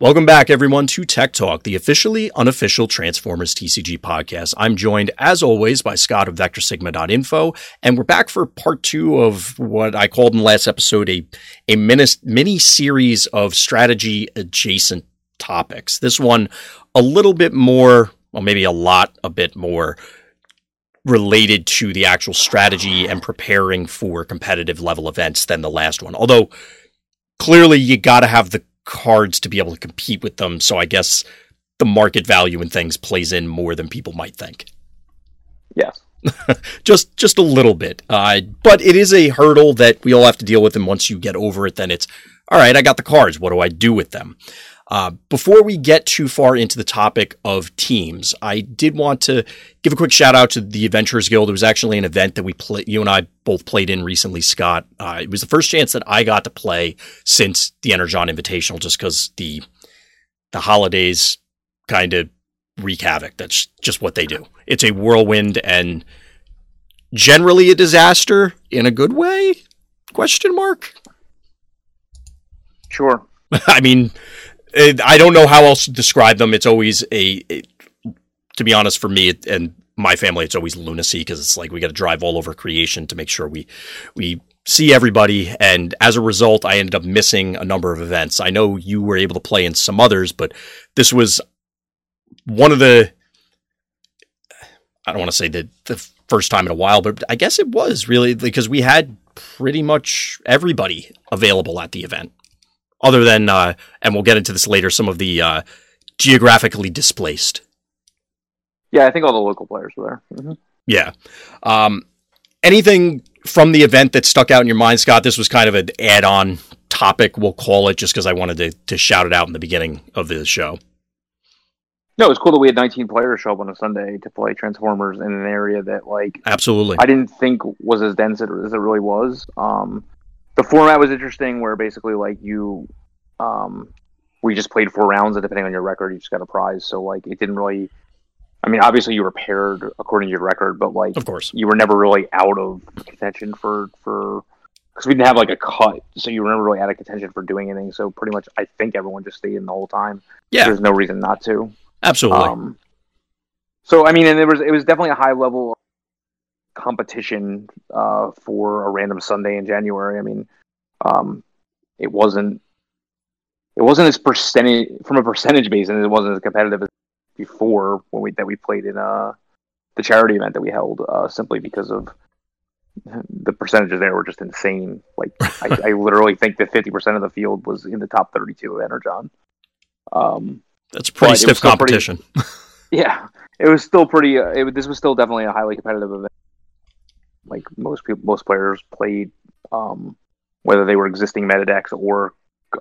Welcome back, everyone, to Tech Talk, the officially unofficial Transformers TCG podcast. I'm joined, as always, by Scott of VectorSigma.info, and we're back for part two of what I called in the last episode a, a mini, mini series of strategy adjacent topics. This one, a little bit more, well, maybe a lot, a bit more related to the actual strategy and preparing for competitive level events than the last one. Although, clearly, you got to have the cards to be able to compete with them. So I guess the market value and things plays in more than people might think. Yes. just just a little bit. Uh, but it is a hurdle that we all have to deal with and once you get over it then it's all right, I got the cards. What do I do with them? Uh, before we get too far into the topic of teams, I did want to give a quick shout out to the Adventurers Guild. It was actually an event that we play, you and I both played in recently, Scott. Uh, it was the first chance that I got to play since the Energon Invitational, just because the the holidays kind of wreak havoc. That's just what they do. It's a whirlwind and generally a disaster in a good way? Question mark. Sure. I mean, I don't know how else to describe them. It's always a, a to be honest, for me and my family, it's always lunacy because it's like we got to drive all over creation to make sure we we see everybody. And as a result, I ended up missing a number of events. I know you were able to play in some others, but this was one of the I don't want to say the the first time in a while, but I guess it was really because we had pretty much everybody available at the event other than, uh, and we'll get into this later, some of the uh, geographically displaced. Yeah, I think all the local players were there. Mm-hmm. Yeah. Um, anything from the event that stuck out in your mind, Scott? This was kind of an add-on topic, we'll call it, just because I wanted to, to shout it out in the beginning of the show. No, it was cool that we had 19 players show up on a Sunday to play Transformers in an area that, like, absolutely, I didn't think was as dense as it really was. Um, the format was interesting where basically like you um we just played four rounds and depending on your record you just got a prize. So like it didn't really i mean obviously you were paired according to your record but like of course. you were never really out of contention for for because we didn't have like a cut so you were never really out of contention for doing anything. So pretty much i think everyone just stayed in the whole time. Yeah. There's no reason not to. Absolutely. Um, so i mean and it was it was definitely a high level competition uh, for a random Sunday in January. I mean, um, it wasn't it wasn't as percentage from a percentage basis. It wasn't as competitive as before when we that we played in uh, the charity event that we held. Uh, simply because of the percentages there were just insane. Like I, I literally think that fifty percent of the field was in the top thirty-two of Energon. Um, That's pretty stiff competition. Pretty, yeah, it was still pretty. Uh, it, this was still definitely a highly competitive event like most people, most players played, um, whether they were existing meta decks or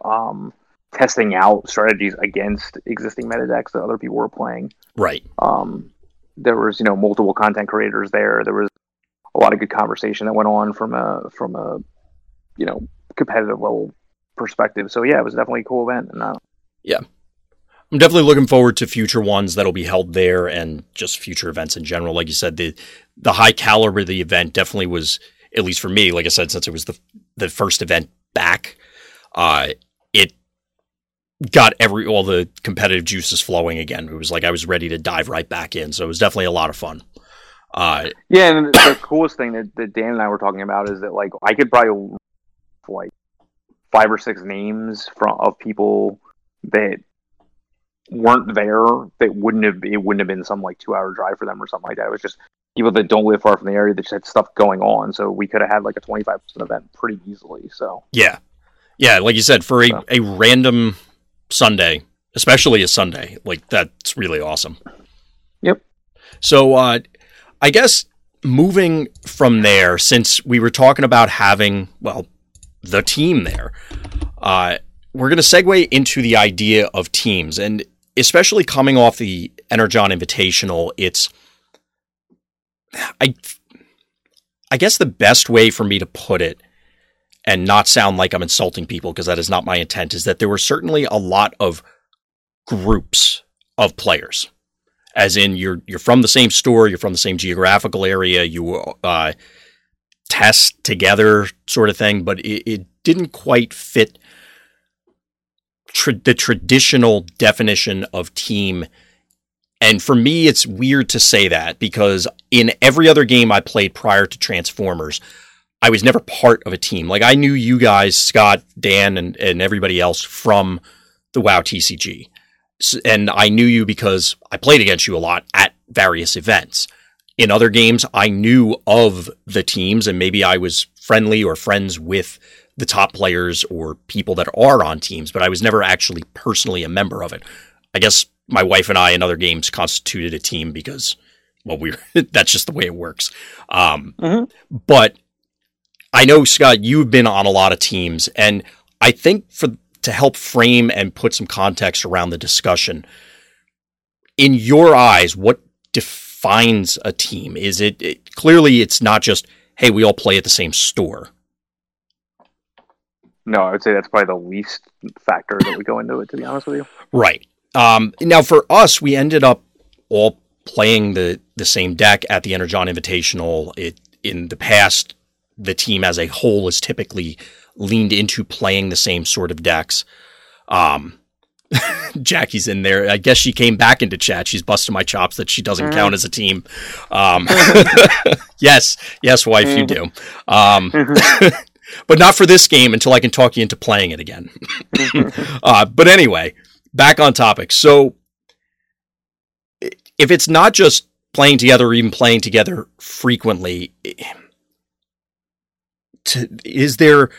um, testing out strategies against existing meta decks that other people were playing. Right. Um, there was you know multiple content creators there. There was a lot of good conversation that went on from a from a you know competitive level perspective. So yeah, it was definitely a cool event. And uh, yeah, I'm definitely looking forward to future ones that'll be held there and just future events in general. Like you said, the the high caliber of the event definitely was, at least for me, like I said, since it was the the first event back, uh, it got every all the competitive juices flowing again. It was like I was ready to dive right back in. So it was definitely a lot of fun. Uh, yeah, and the coolest thing that, that Dan and I were talking about is that like I could probably like five or six names from of people that weren't there that wouldn't have it wouldn't have been some like two hour drive for them or something like that. It was just people that don't live far from the area that just had stuff going on. So we could have had like a twenty five percent event pretty easily. So yeah, yeah, like you said, for a, so. a random Sunday, especially a Sunday, like that's really awesome. Yep. So uh, I guess moving from there, since we were talking about having well the team there, uh, we're going to segue into the idea of teams and especially coming off the Energon Invitational, it's I I guess the best way for me to put it and not sound like I'm insulting people because that is not my intent is that there were certainly a lot of groups of players. As in you're you're from the same store, you're from the same geographical area, you uh, test together sort of thing, but it, it didn't quite fit tra- the traditional definition of team. And for me, it's weird to say that because in every other game I played prior to Transformers, I was never part of a team. Like I knew you guys, Scott, Dan, and, and everybody else from the WoW TCG. And I knew you because I played against you a lot at various events. In other games, I knew of the teams and maybe I was friendly or friends with the top players or people that are on teams, but I was never actually personally a member of it. I guess my wife and I in other games constituted a team because, well, we that's just the way it works. Um, mm-hmm. But I know Scott, you've been on a lot of teams, and I think for to help frame and put some context around the discussion, in your eyes, what defines a team? Is it, it clearly it's not just hey, we all play at the same store. No, I would say that's probably the least factor that would go into it. To be honest with you, right. Um, now, for us, we ended up all playing the the same deck at the Energon Invitational. It in the past, the team as a whole has typically leaned into playing the same sort of decks. Um, Jackie's in there. I guess she came back into chat. She's busting my chops that she doesn't count as a team. Um, yes, yes, wife, you do. Um, but not for this game until I can talk you into playing it again. uh, but anyway, back on topic. So, if it's not just playing together or even playing together frequently, to, is there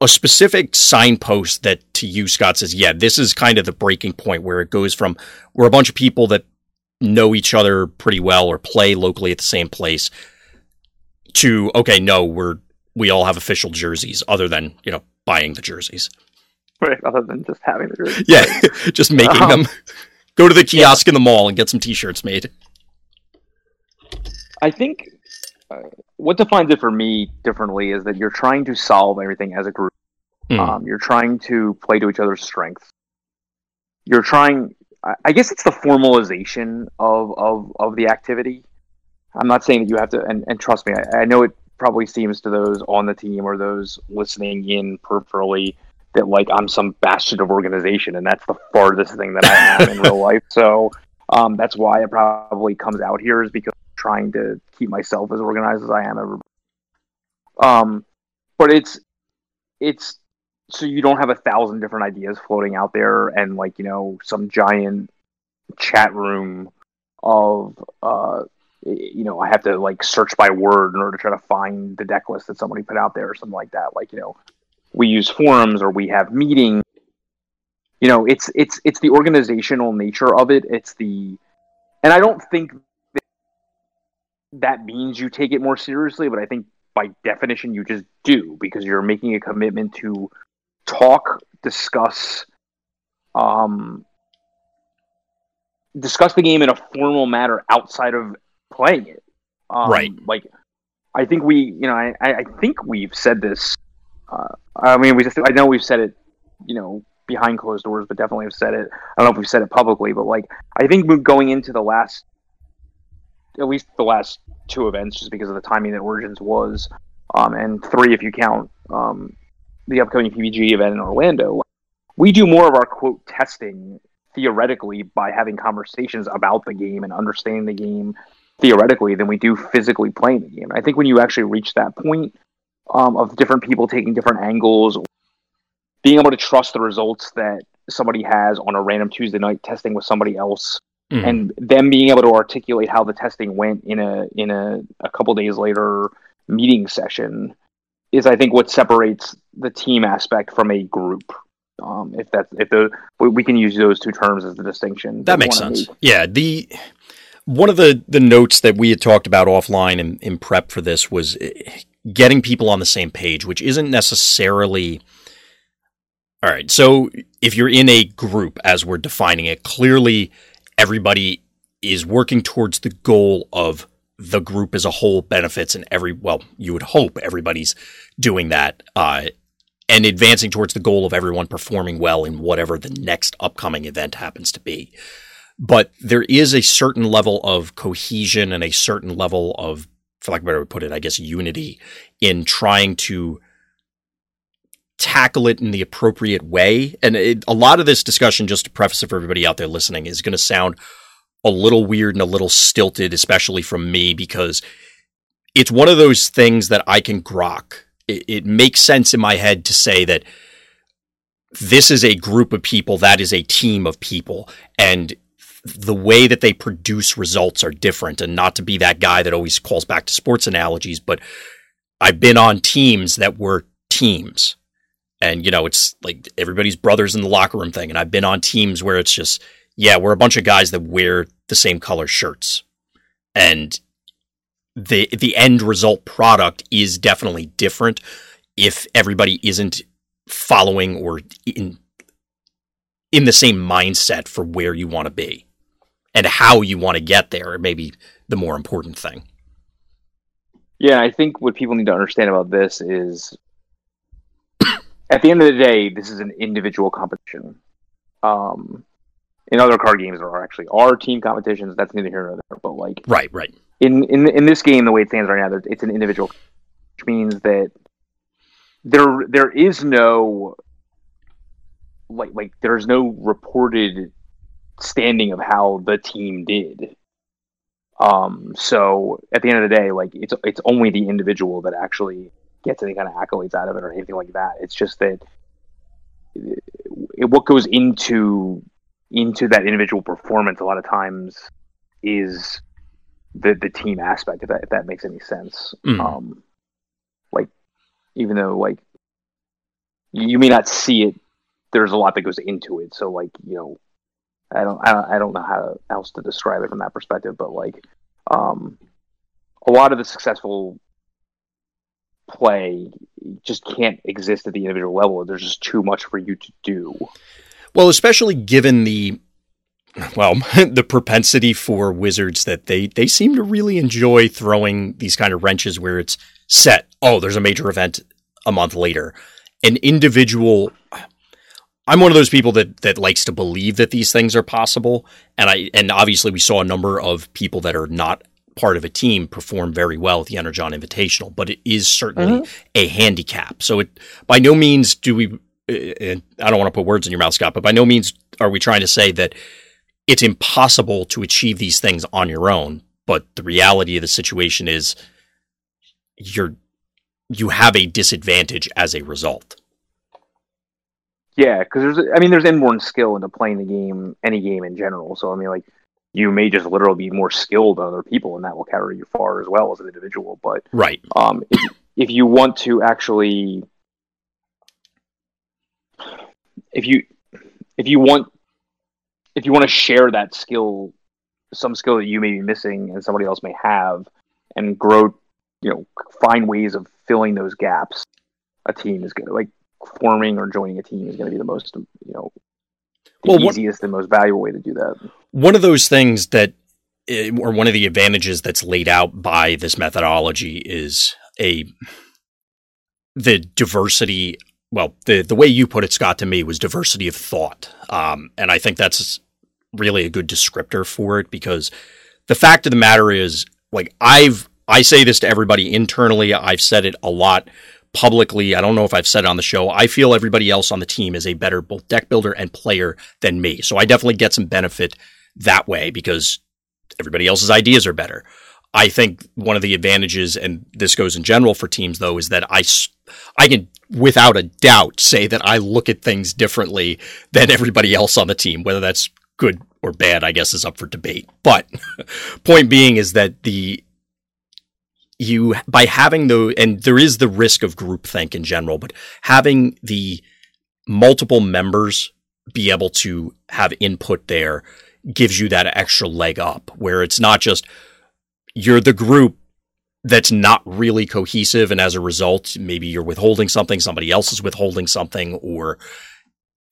a specific signpost that to you, Scott, says, yeah, this is kind of the breaking point where it goes from we're a bunch of people that know each other pretty well or play locally at the same place to, okay, no, we're, we all have official jerseys other than, you know, buying the jerseys. Right. Other than just having the jerseys. Yeah. just making um, them. Go to the kiosk yeah. in the mall and get some t-shirts made. I think uh, what defines it for me differently is that you're trying to solve everything as a group. Mm. Um, you're trying to play to each other's strengths. You're trying. I guess it's the formalization of of of the activity. I'm not saying that you have to, and, and trust me, I, I know it probably seems to those on the team or those listening in peripherally that like I'm some bastion of organization, and that's the farthest thing that I am in real life. So um, that's why it probably comes out here is because trying to keep myself as organized as I am. Everybody. Um, but it's it's so you don't have a thousand different ideas floating out there and like you know some giant chat room of uh you know I have to like search by word in order to try to find the deck list that somebody put out there or something like that. Like you know we use forums or we have meetings. You know, it's it's it's the organizational nature of it. It's the and I don't think that means you take it more seriously, but I think by definition you just do because you're making a commitment to talk, discuss, um, discuss the game in a formal manner outside of playing it. Um, right. Like, I think we, you know, I, I think we've said this. Uh, I mean, we just, I know we've said it, you know, behind closed doors, but definitely have said it. I don't know if we've said it publicly, but like, I think going into the last at least the last two events, just because of the timing that Origins was, um, and three if you count um, the upcoming PPG event in Orlando. We do more of our quote testing theoretically by having conversations about the game and understanding the game theoretically than we do physically playing the game. I think when you actually reach that point um, of different people taking different angles, being able to trust the results that somebody has on a random Tuesday night testing with somebody else mm. and them being able to articulate how the testing went in a in a, a couple days later meeting session is I think what separates the team aspect from a group. Um, if that's if the we can use those two terms as the distinction. That, that makes sense. Make. Yeah, the one of the the notes that we had talked about offline in, in prep for this was eh, getting people on the same page, which isn't necessarily all right. So if you're in a group, as we're defining it, clearly everybody is working towards the goal of the group as a whole benefits and every well you would hope everybody's doing that uh, and advancing towards the goal of everyone performing well in whatever the next upcoming event happens to be but there is a certain level of cohesion and a certain level of for lack of a better way to put it i guess unity in trying to tackle it in the appropriate way. And it, a lot of this discussion, just to preface it for everybody out there listening, is going to sound a little weird and a little stilted, especially from me, because it's one of those things that I can grok. It, it makes sense in my head to say that this is a group of people, that is a team of people, and the way that they produce results are different. And not to be that guy that always calls back to sports analogies, but I've been on teams that were teams. And, you know, it's like everybody's brothers in the locker room thing. And I've been on teams where it's just, yeah, we're a bunch of guys that wear the same color shirts. And the the end result product is definitely different if everybody isn't following or in in the same mindset for where you want to be and how you want to get there maybe the more important thing. Yeah i think what people need to understand about this is at the end of the day this is an individual competition. Um in other card games there are actually are team competitions. That's neither here nor there but like right right. in in in this game, the way it stands right now, it's an individual, which means that there there is no like like there's no reported standing of how the team did. Um, so at the end of the day, like it's it's only the individual that actually gets any kind of accolades out of it or anything like that. It's just that it, what goes into into that individual performance a lot of times is the the team aspect if that if that makes any sense. Mm. Um, like even though like you may not see it, there's a lot that goes into it. So like you know, I don't I don't, I don't know how else to describe it from that perspective, but like um, a lot of the successful play just can't exist at the individual level. There's just too much for you to do. Well, especially given the well, the propensity for wizards that they they seem to really enjoy throwing these kind of wrenches where it's set. Oh, there's a major event a month later. An individual I'm one of those people that that likes to believe that these things are possible and I and obviously we saw a number of people that are not part of a team perform very well at the Energon Invitational, but it is certainly mm-hmm. a handicap. So it by no means do we and I don't want to put words in your mouth, Scott, but by no means are we trying to say that it's impossible to achieve these things on your own. But the reality of the situation is you're you have a disadvantage as a result. Yeah, because there's I mean there's inborn skill into playing the game, any game in general. So I mean like you may just literally be more skilled than other people, and that will carry you far as well as an individual. But right, um, if, if you want to actually, if you if you want if you want to share that skill, some skill that you may be missing and somebody else may have, and grow, you know, find ways of filling those gaps, a team is good. like forming or joining a team is going to be the most, you know, well, easiest and most valuable way to do that. One of those things that, eh, or one of the advantages that's laid out by this methodology is a the diversity well, the the way you put it, Scott, to me was diversity of thought, um, and I think that's really a good descriptor for it because the fact of the matter is, like I've I say this to everybody internally. I've said it a lot publicly. I don't know if I've said it on the show. I feel everybody else on the team is a better both deck builder and player than me, so I definitely get some benefit that way because everybody else's ideas are better. I think one of the advantages, and this goes in general for teams though, is that I, I can without a doubt say that I look at things differently than everybody else on the team. Whether that's good or bad, I guess, is up for debate. But point being is that the you by having the and there is the risk of groupthink in general, but having the multiple members be able to have input there gives you that extra leg up where it's not just you're the group that's not really cohesive and as a result maybe you're withholding something somebody else is withholding something or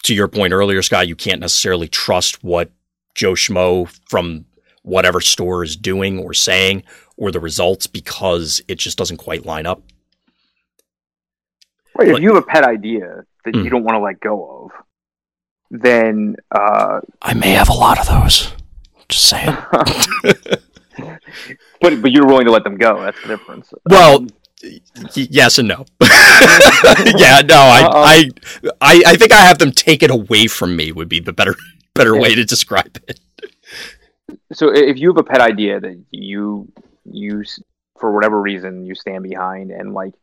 to your point earlier scott you can't necessarily trust what joe schmo from whatever store is doing or saying or the results because it just doesn't quite line up right if you have a pet idea that mm. you don't want to let go of then uh, i may have a lot of those just saying but but you're willing to let them go. That's the difference. Well, um, yes and no. yeah, no, I, I, I, I think I have them take it away from me would be the better, better way to describe it. So if you have a pet idea that you use for whatever reason you stand behind, and like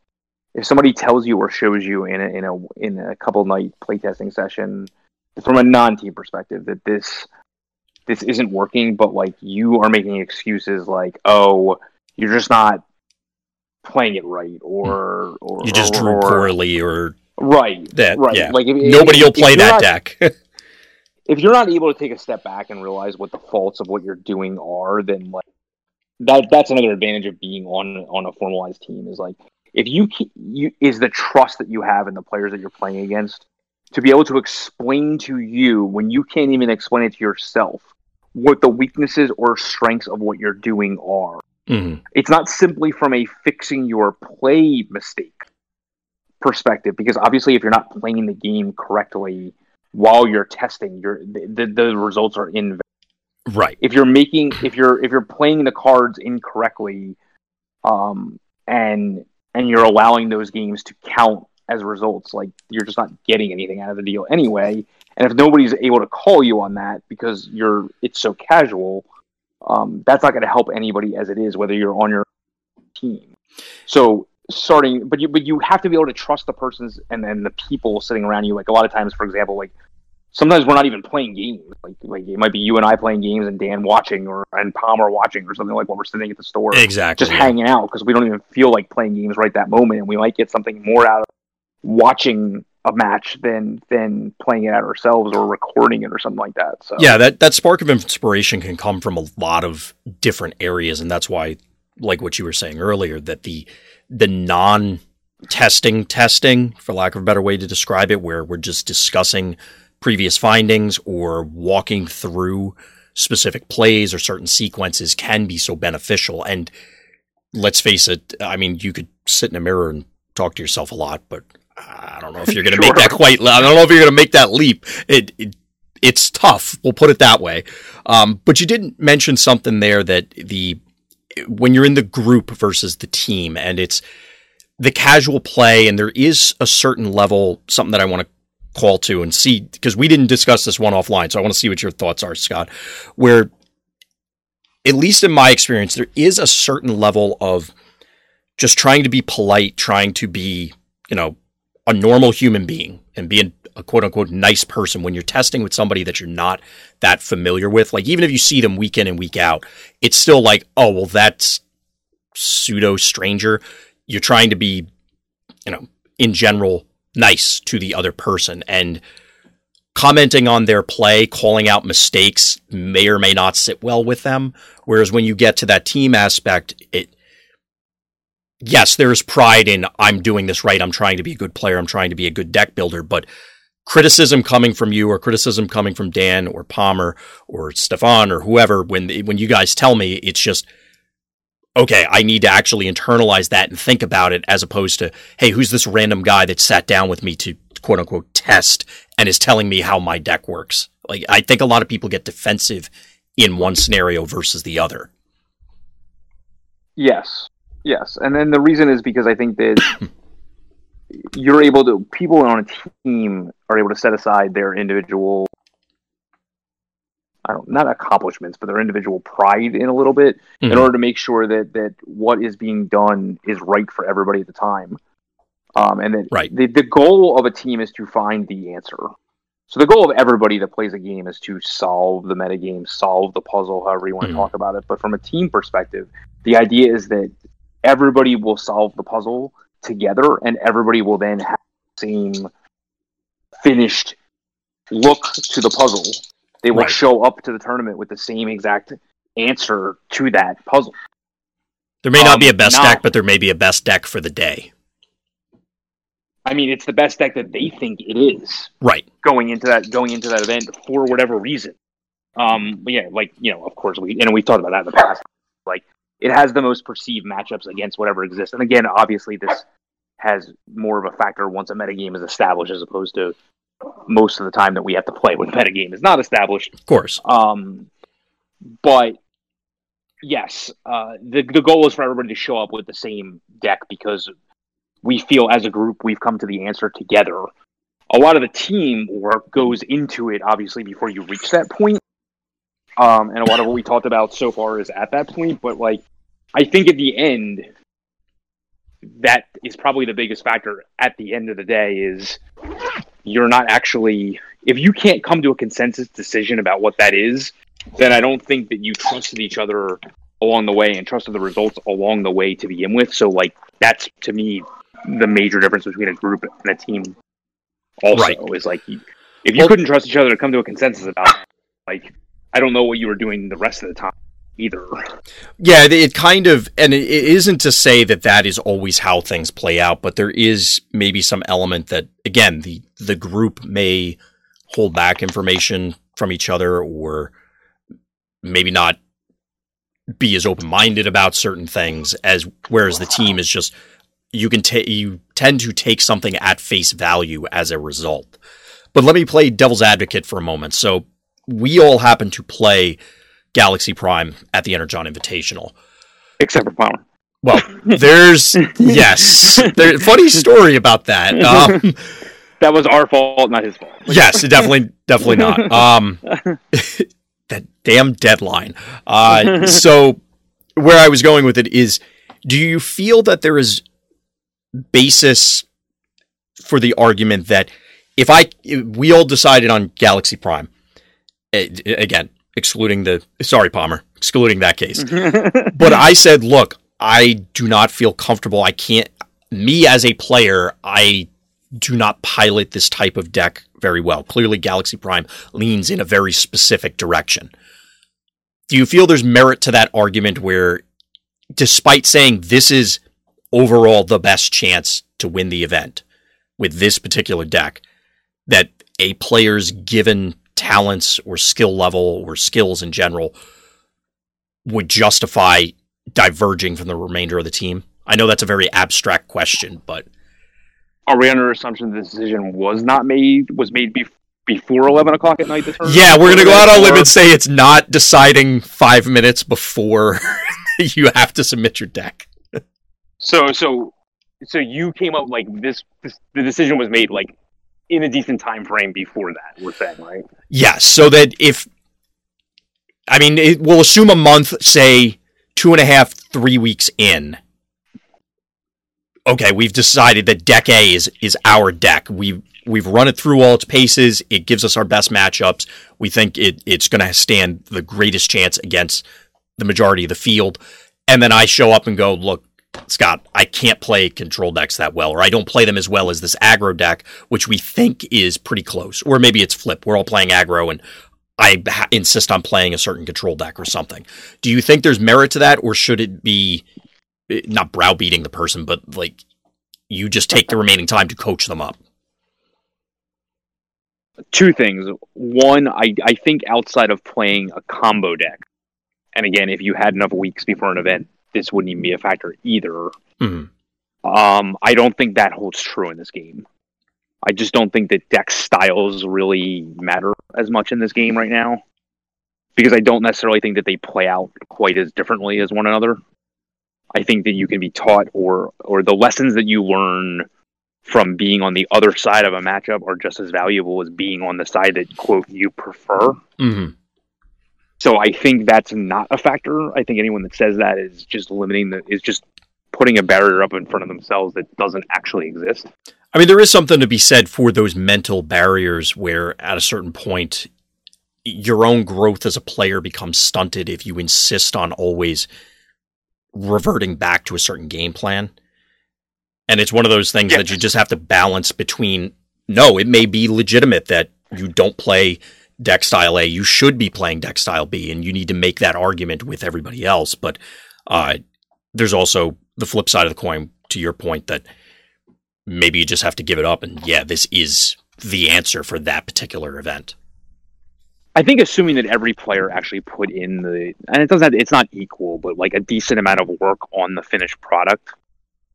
if somebody tells you or shows you in a in a in a couple night playtesting session from a non team perspective that this this isn't working, but like you are making excuses like, oh, you're just not playing it right, hmm. or or you just or, drew or, poorly, or right, that, right. Yeah. Like if, nobody if, will play that not, deck. if you're not able to take a step back and realize what the faults of what you're doing are, then like that that's another advantage of being on on a formalized team is like if you you is the trust that you have in the players that you're playing against to be able to explain to you when you can't even explain it to yourself what the weaknesses or strengths of what you're doing are. Mm-hmm. It's not simply from a fixing your play mistake perspective, because obviously, if you're not playing the game correctly while you're testing, you're the, the results are in. Right. If you're making if you're if you're playing the cards incorrectly, um, and and you're allowing those games to count as results, like you're just not getting anything out of the deal anyway. And if nobody's able to call you on that because you're it's so casual, um, that's not going to help anybody as it is, whether you're on your team. So starting, but you but you have to be able to trust the persons and then the people sitting around you. Like a lot of times, for example, like sometimes we're not even playing games. Like like it might be you and I playing games and Dan watching or and Palmer watching or something like when we're sitting at the store, exactly, just hanging out because we don't even feel like playing games right that moment, and we might get something more out of watching a match than than playing it out ourselves or recording it or something like that. So yeah, that that spark of inspiration can come from a lot of different areas, and that's why, like what you were saying earlier, that the the non testing testing, for lack of a better way to describe it, where we're just discussing previous findings or walking through specific plays or certain sequences can be so beneficial. And let's face it, I mean, you could sit in a mirror and talk to yourself a lot, but I don't know if you're going to sure. make that quite. I don't know if you're going to make that leap. It, it, it's tough. We'll put it that way. Um, but you didn't mention something there that the when you're in the group versus the team, and it's the casual play, and there is a certain level. Something that I want to call to and see because we didn't discuss this one offline, so I want to see what your thoughts are, Scott. Where at least in my experience, there is a certain level of just trying to be polite, trying to be, you know, a normal human being and be a, a, quote unquote nice person when you're testing with somebody that you're not that familiar with. Like, even if you see them week in and week out, it's still like, oh, well, that's pseudo stranger. You're trying to be, you know, in general, nice to the other person and commenting on their play, calling out mistakes may or may not sit well with them. Whereas when you get to that team aspect, it, yes, there's pride in I'm doing this right. I'm trying to be a good player. I'm trying to be a good deck builder. But criticism coming from you or criticism coming from Dan or Palmer or Stefan or whoever, when when you guys tell me, it's just okay. I need to actually internalize that and think about it, as opposed to hey, who's this random guy that sat down with me to quote unquote test and is telling me how my deck works. Like I think a lot of people get defensive in one scenario versus the other. Yes, Yes, and then the reason is because I think that you're able to people on a team are able to set aside their individual I don't not accomplishments, but their individual pride in a little bit mm-hmm. in order to make sure that that what is being done is right for everybody at the time. Um, and that right. the, the goal of a team is to find the answer. So the goal of everybody that plays a game is to solve the metagame, solve the puzzle, however you want to mm-hmm. talk about it. But from a team perspective, the idea is that everybody will solve the puzzle together and everybody will then have the same finished look to the puzzle. They will right. show up to the tournament with the same exact answer to that puzzle. There may not um, be a best not, deck, but there may be a best deck for the day. I mean, it's the best deck that they think it is. Right. Going into that going into that event for whatever reason. Um, but yeah, like you know, of course we and we've talked about that in the past. Like it has the most perceived matchups against whatever exists. And again, obviously, this has more of a factor once a metagame is established as opposed to most of the time that we have to play when metagame is not established. Of course. Um, but yes, uh, the the goal is for everybody to show up with the same deck because we feel as a group we've come to the answer together. A lot of the team work goes into it obviously before you reach that point. Um, and a lot of what we talked about so far is at that point, but like I think at the end that is probably the biggest factor at the end of the day is you're not actually if you can't come to a consensus decision about what that is then i don't think that you trusted each other along the way and trusted the results along the way to begin with so like that's to me the major difference between a group and a team also Right. is like if you Well- couldn't trust each other to come to a consensus about it, like i don't know what you were doing the rest of the time either Yeah, it- kind of, and it it isn't to say that that is always how things play out, but there is maybe some element that, again, the the group may hold back information from each other, or maybe not be as open minded about certain things as whereas the team is just you can take you tend to take something at face value as a result. But let me play devil's advocate for a moment. So we all happen to play Galaxy Prime at the Energon Invitational. except for Palmer. Well, there's yes, there, funny story about that. Um, That was our fault, not his fault. yes, definitely, definitely not. Um, that damn deadline. Uh, so where I was going with it is, do you feel that there is basis for the argument that if I we all decided on Galaxy Prime, eh, again excluding the sorry Palmer, excluding that case, but I said, look, I do not feel comfortable. I can't. Me as a player, I do not pilot this type of deck very well. Clearly, Galaxy Prime leans in a very specific direction. Do you feel there's merit to that argument where, despite saying this is overall the best chance to win the event with this particular deck, that a player's given talents or skill level or skills in general would justify diverging from the remainder of the team? I know that's a very abstract question, but Are we under assumption the decision was not made? Was made bef- before eleven o'clock at night? This yeah, we're gonna go out on a limb and say it's not deciding five minutes before you have to submit your deck. So, so, so you came up like this, this. The decision was made like in a decent time frame before that. We're saying, right? Yes, so that if I mean, it, we'll assume a month, say two and a half, three weeks in. Okay, we've decided that deck A is is our deck. We've we've run it through all its paces. It gives us our best matchups. We think it it's going to stand the greatest chance against the majority of the field. And then I show up and go, look, Scott, I can't play control decks that well, or I don't play them as well as this aggro deck, which we think is pretty close. Or maybe it's flip. We're all playing aggro, and I ha- insist on playing a certain control deck or something. Do you think there's merit to that, or should it be eh, not browbeating the person, but like you just take the remaining time to coach them up? Two things. One, I I think outside of playing a combo deck, and again, if you had enough weeks before an event, this wouldn't even be a factor either. Mhm. Um, I don't think that holds true in this game. I just don't think that deck styles really matter as much in this game right now. Because I don't necessarily think that they play out quite as differently as one another. I think that you can be taught or or the lessons that you learn from being on the other side of a matchup are just as valuable as being on the side that quote you prefer. Mm-hmm. So I think that's not a factor. I think anyone that says that is just limiting the is just putting a barrier up in front of themselves that doesn't actually exist. I mean, there is something to be said for those mental barriers where at a certain point, your own growth as a player becomes stunted if you insist on always reverting back to a certain game plan. And it's one of those things that you just have to balance between no, it may be legitimate that you don't play deck style A, you should be playing deck style B, and you need to make that argument with everybody else. But uh, there's also the flip side of the coin to your point that maybe you just have to give it up and yeah, this is the answer for that particular event. I think assuming that every player actually put in the and it doesn't have, it's not equal, but like a decent amount of work on the finished product.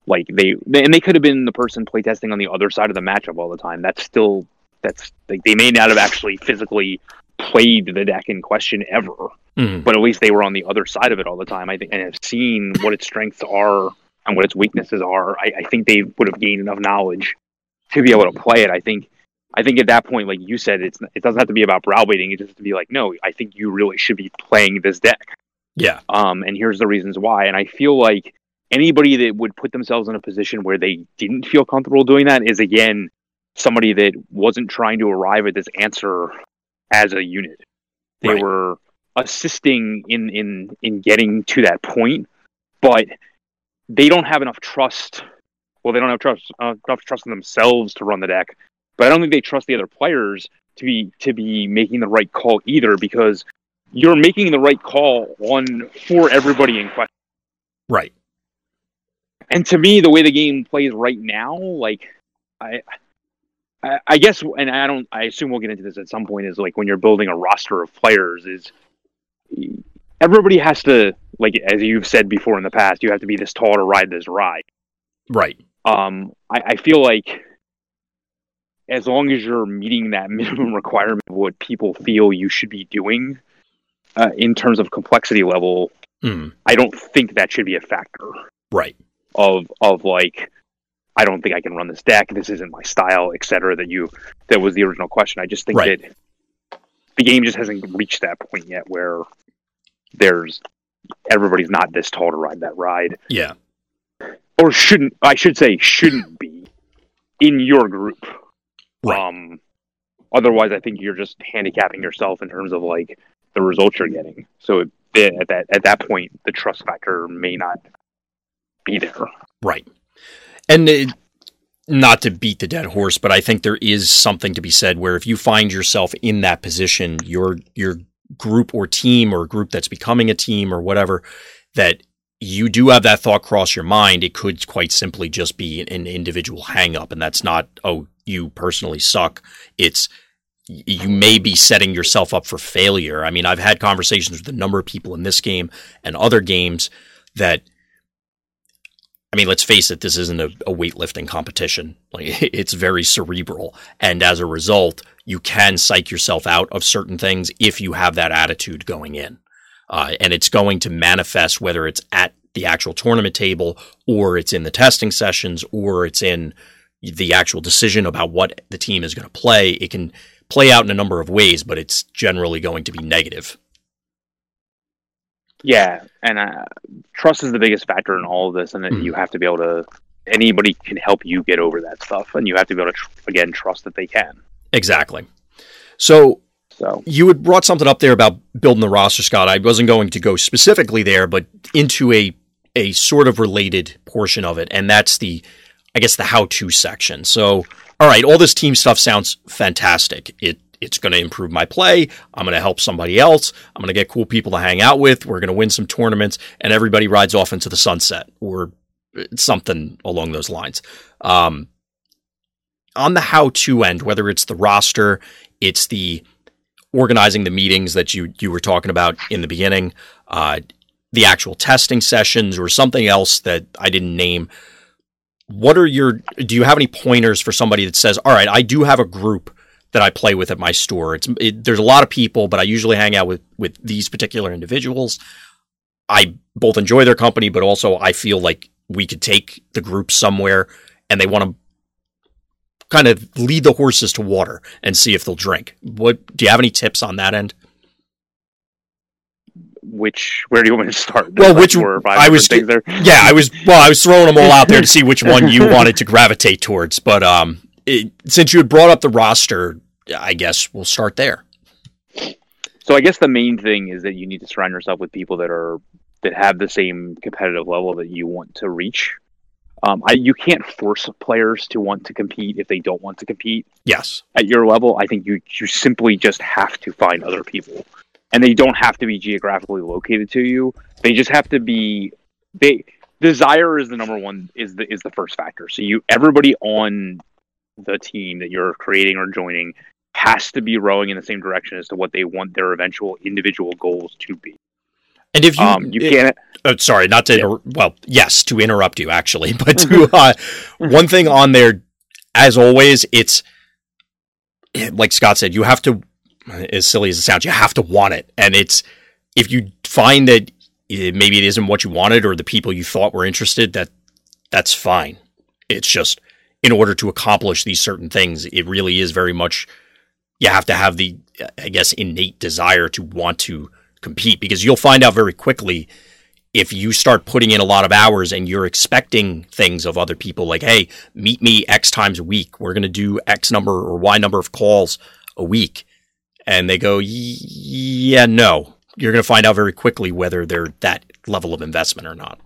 Like they, they and they could have been the person playtesting on the other side of the matchup all the time. That's still that's like they may not have actually physically played the deck in question ever, Mhm. but at least they were on the other side of it all the time. I think and have seen what its strengths are and what its weaknesses are. I, I think they would have gained enough knowledge to be able to play it. I think. I think at that point, like you said, it's it doesn't have to be about browbeating. It just has to be like, no, I think you really should be playing this deck. Yeah. Um, and here's the reasons why. And I feel like anybody that would put themselves in a position where they didn't feel comfortable doing that is again somebody that wasn't trying to arrive at this answer as a unit. They Right. were assisting in in in getting to that point, but they don't have enough trust. Well, they don't have trust uh, enough trust in themselves to run the deck, but I don't think they trust the other players to be to be making the right call either because you're making the right call on for everybody in question. Right. And to me, the way the game plays right now, like I, I, I guess, and I don't, I assume we'll get into this at some point. Is like when you're building a roster of players, is everybody has to, like as you've said before in the past, you have to be this tall to ride this ride. Right. Um, I, I feel like as long as you're meeting that minimum requirement of what people feel you should be doing uh, in terms of complexity level, Mhm. I don't think that should be a factor Right. of of like I don't think I can run this deck. This isn't my style, etc. That you that was the original question. I just think Right. that the game just hasn't reached that point yet where there's everybody's not this tall to ride that ride, Yeah. or shouldn't I should say shouldn't be in your group. Right. Um, otherwise, I think you're just handicapping yourself in terms of like the results you're getting. So it, at that at that point, the trust factor may not be there. Right. And it, not to beat the dead horse, but I think there is something to be said where if you find yourself in that position, your your group or team or group that's becoming a team or whatever, that you do have that thought cross your mind, it could quite simply just be an individual hang up. And that's not, oh, you personally suck. It's you may be setting yourself up for failure. I mean, I've had conversations with a number of people in this game and other games that I mean, let's face it, this isn't a, a weightlifting competition. Like it's very cerebral. And as a result, you can psych yourself out of certain things if you have that attitude going in. Uh, and it's going to manifest whether it's at the actual tournament table or it's in the testing sessions or it's in the actual decision about what the team is going to play. It can play out in a number of ways, but it's generally going to be negative. Yeah, and uh, trust is the biggest factor in all of this, and that Mhm. you have to be able to. Anybody can help you get over that stuff, and you have to be able to tr- again trust that they can. Exactly. So So you had brought something up there about building the roster, Scott. I wasn't going to go specifically there, but into a a sort of related portion of it, and that's the, I guess, the how-to section. So, all right, all this team stuff sounds fantastic. It it's going to improve my play. I'm going to help somebody else. I'm going to get cool people to hang out with. We're going to win some tournaments, and everybody rides off into the sunset or something along those lines. Um, on the how-to end, whether it's the roster, it's the organizing the meetings that you you were talking about in the beginning, uh, the actual testing sessions, or something else that I didn't name. What are your? Do you have any pointers for somebody that says, "All right, I do have a group that I play with at my store. It's it, there's a lot of people, but I usually hang out with with these particular individuals. I both enjoy their company, but also I feel like we could take the group somewhere, and they want to." kind of lead the horses to water and see if they'll drink. What do you have any tips on that end? which where do you want me to start? Well, like which- five I was- there. Yeah, I was well, I was throwing them all out there to see which one you wanted to gravitate towards, but um it, since you had brought up the roster, I guess we'll start there. So I guess the main thing is that you need to surround yourself with people that are that have the same competitive level that you want to reach. Um, I, you can't force players to want to compete if they don't want to compete Yes. at your level. I think you you simply just have to find other people, and they don't have to be geographically located to you. They just have to be they desire is the number one is the is the first factor. So you everybody on the team that you're creating or joining has to be rowing in the same direction as to what they want their eventual individual goals to be. And if you um, you it- can't. uh, sorry, not to Yeah. well, yes, to interrupt you actually, but to uh, one thing on there as always, it's like Scott said, you have to as silly as it sounds, you have to want it. And it's if you find that it, maybe it isn't what you wanted or the people you thought were interested, that that's fine. It's just in order to accomplish these certain things, it really is very much you have to have the I guess innate desire to want to compete because you'll find out very quickly if you start putting in a lot of hours and you're expecting things of other people like hey meet me x times a week. We're going to do x number or y number of calls a week. And they go yeah no. You're going to find out very quickly whether they're that level of investment or not.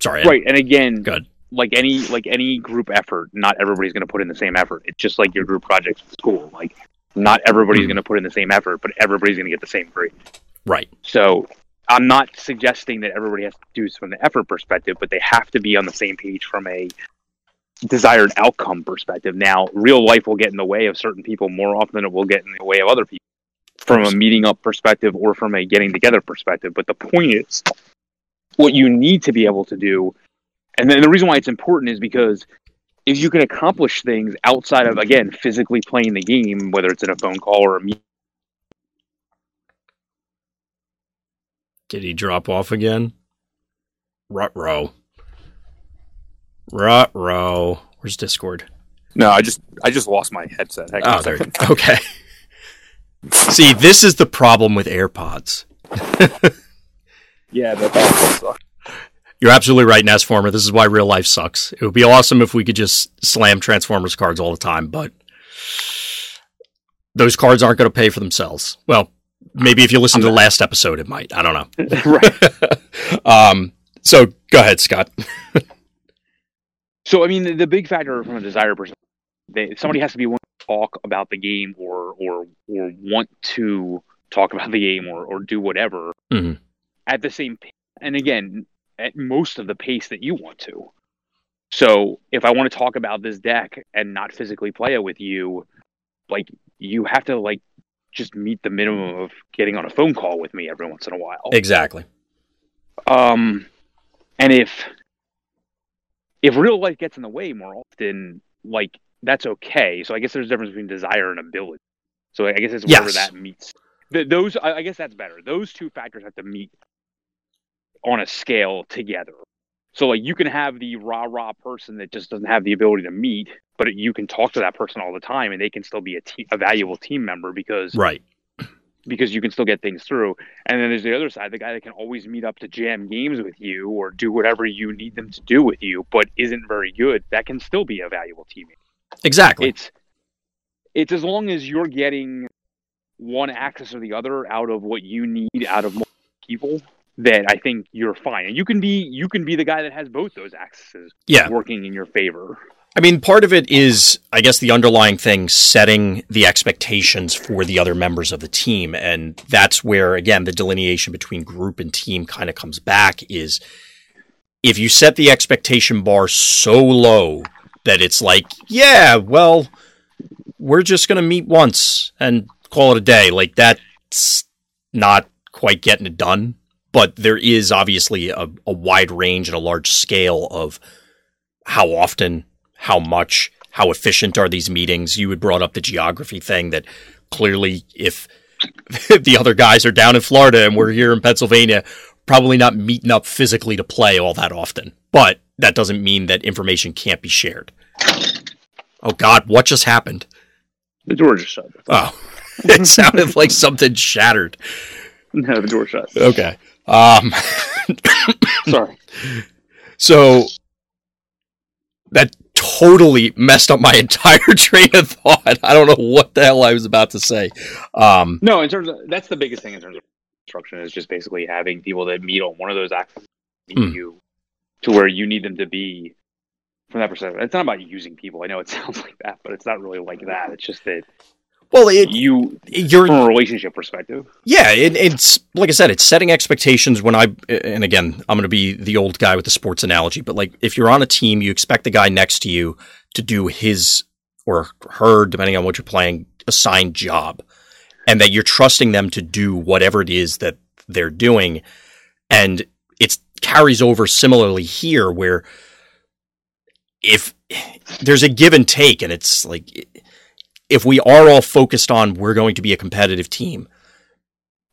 Sorry right and again good like any like any group effort not everybody's going to put in the same effort it's just like your group projects in school like not everybody's Mhm. going to put in the same effort but everybody's going to get the same grade right So I'm not suggesting that everybody has to do this from the effort perspective, but they have to be on the same page from a desired outcome perspective. Now, real life will get in the way of certain people more often than it will get in the way of other people from a meeting up perspective or from a getting together perspective. But the point is, what you need to be able to do, and then the reason why it's important is because if you can accomplish things outside of, again, physically playing the game, whether it's in a phone call or a meeting, did he drop off again rut row rut row where's discord No, I just I just lost my headset. Hang on Oh, there. Okay. See, this is the problem with AirPods. Yeah, that's awful. You're absolutely right, Nesformer. This is why real life sucks. It would be awesome if we could just slam Transformers cards all the time, but those cards aren't going to pay for themselves. Well, maybe if you listen to the last episode, it might. I don't know. right? um, so go ahead, Scott. So I mean, the, the big factor from a desire perspective, they, somebody has to be willing to talk about the game or or or want to talk about the game or or do whatever Mhm. at the same and again at most of the pace that you want to. So if I want to talk about this deck and not physically play it with you, like you have to like just meet the minimum of getting on a phone call with me every once in a while. Exactly. Um, and if if real life gets in the way more often, like that's okay. So I guess there's a difference between desire and ability. So I guess it's wherever Yes. that meets. Th- those I I guess that's better. Those two factors have to meet on a scale together. So like you can have the rah rah person that just doesn't have the ability to meet, but you can talk to that person all the time, and they can still be a, te- a valuable team member because Right. because you can still get things through. And then there's the other side, the guy that can always meet up to jam games with you or do whatever you need them to do with you, but isn't very good. That can still be a valuable teammate. Exactly. It's it's as long as you're getting one axis or the other out of what you need out of multiple people that I think you're fine. And you can be you can be the guy that has both those axes yeah. working in your favor. I mean, part of it is, I guess, the underlying thing setting the expectations for the other members of the team. And that's where, again, the delineation between group and team kind of comes back is if you set the expectation bar so low that it's like, yeah, well, we're just going to meet once and call it a day, like that's not quite getting it done. But there is obviously a, a wide range and a large scale of how often how much, how efficient are these meetings? You had brought up the geography thing that clearly, if the other guys are down in Florida and we're here in Pennsylvania, probably not meeting up physically to play all that often. But that doesn't mean that information can't be shared. Oh God, what just happened? The door just shut. Oh, it sounded like something shattered. No, the door shut. Okay. Um, Sorry. so that totally messed up my entire train of thought. I don't know what the hell I was about to say. Um, No, in terms of that's the biggest thing in terms of construction is just basically having people that meet on one of those axes meet Hmm. you to where you need them to be from that perspective. It's not about using people. I know it sounds like that, but it's not really like that. It's just that well, it, you you're from a relationship perspective. Yeah, it, it's like I said, it's setting expectations. When I and again, I'm going to be the old guy with the sports analogy, but like if you're on a team, you expect the guy next to you to do his or her, depending on what you're playing, assigned job, and that you're trusting them to do whatever it is that they're doing, and it carries over similarly here, where if there's a give and take, and it's like if we are all focused on we're going to be a competitive team,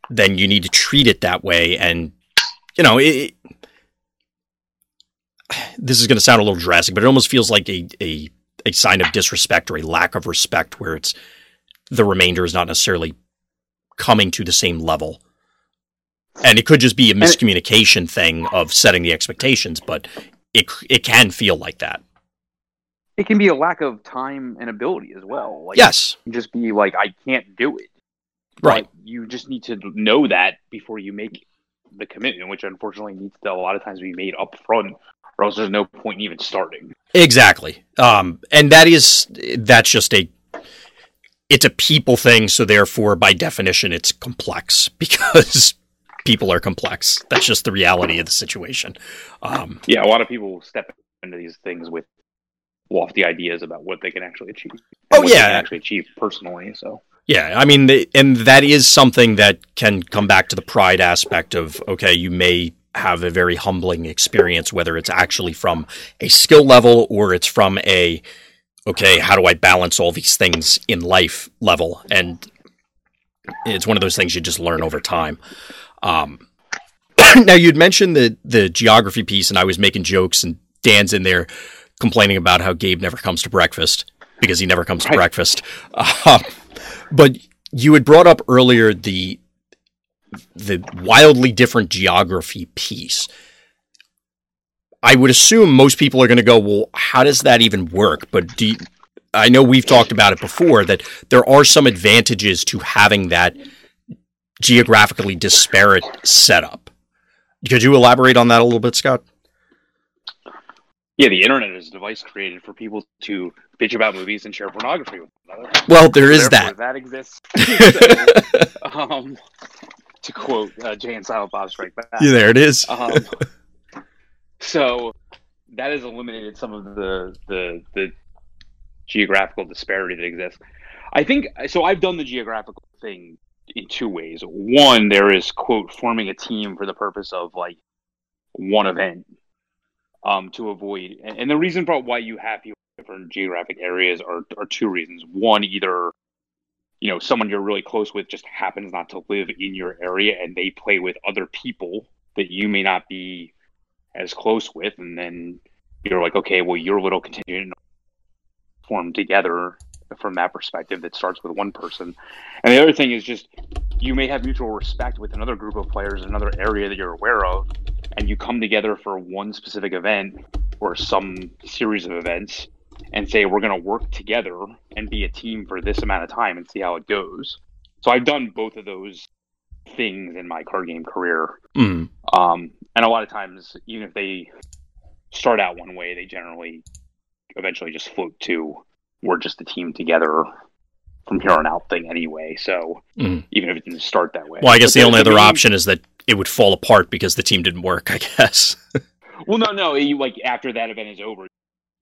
then you need to treat it that way. And you know, it, this is going to sound a little drastic, but it almost feels like a, a a sign of disrespect or a lack of respect, where it's the remainder is not necessarily coming to the same level. And it could just be a miscommunication thing of setting the expectations, but it it can feel like that. It can be a lack of time and ability as well. Like, Yes, just be like, I can't do it. right. But you just need to know that before you make the commitment, which unfortunately needs to a lot of times be made up front, or else there's no point in even starting. Exactly. Um, and that is that's just a it's a people thing, so therefore by definition it's complex because people are complex. That's just the reality of the situation. Um, Yeah, a lot of people step into these things with lofty ideas about what they can actually achieve. Oh, what they yeah. can actually achieve personally. So yeah, I mean, the, and that is something that can come back to the pride aspect of okay, you may have a very humbling experience, whether it's actually from a skill level or it's from a okay, how do I balance all these things in life level? And it's one of those things you just learn over time. Um, now you'd mentioned the the geography piece, and I was making jokes, and Dan's in there complaining about how Gabe never comes to breakfast because he never comes to breakfast. Um, but you had brought up earlier the the wildly different geography piece. I would assume most people are going to go, well, how does that even work? But do you, I know we've talked about it before that there are some advantages to having that geographically disparate setup. Could you elaborate on that a little bit, Scott? Yeah, the internet is a device created for people to bitch about movies and share pornography with one another. Well, there is Therefore, that. that exists. So, um, to quote uh, Jay and Silent Bob Strike Back. Yeah, there it is. Um, so that has eliminated some of the, the the geographical disparity that exists. I think so. I've done the geographical thing in two ways. One, there is quote forming a team for the purpose of like one event um, to avoid, and, and the reason for why you have people in different geographic areas are are two reasons. One, either you know someone you're really close with just happens not to live in your area, and they play with other people that you may not be as close with, and then you're like, okay, well, your little contingent formed together from that perspective that starts with one person. And the other thing is just you may have mutual respect with another group of players in another area that you're aware of, and you come together for one specific event or some series of events and say, we're going to work together and be a team for this amount of time and see how it goes. So I've done both of those things in my card game career. Mm. Um, and a lot of times, even if they start out one way, they generally eventually just float to we're just a team together from here on out thing anyway. So Mhm. even if it didn't start that way. Well, I guess the only other option is that it would fall apart because the team didn't work. I guess. Well, no, no. You, like after that event is over,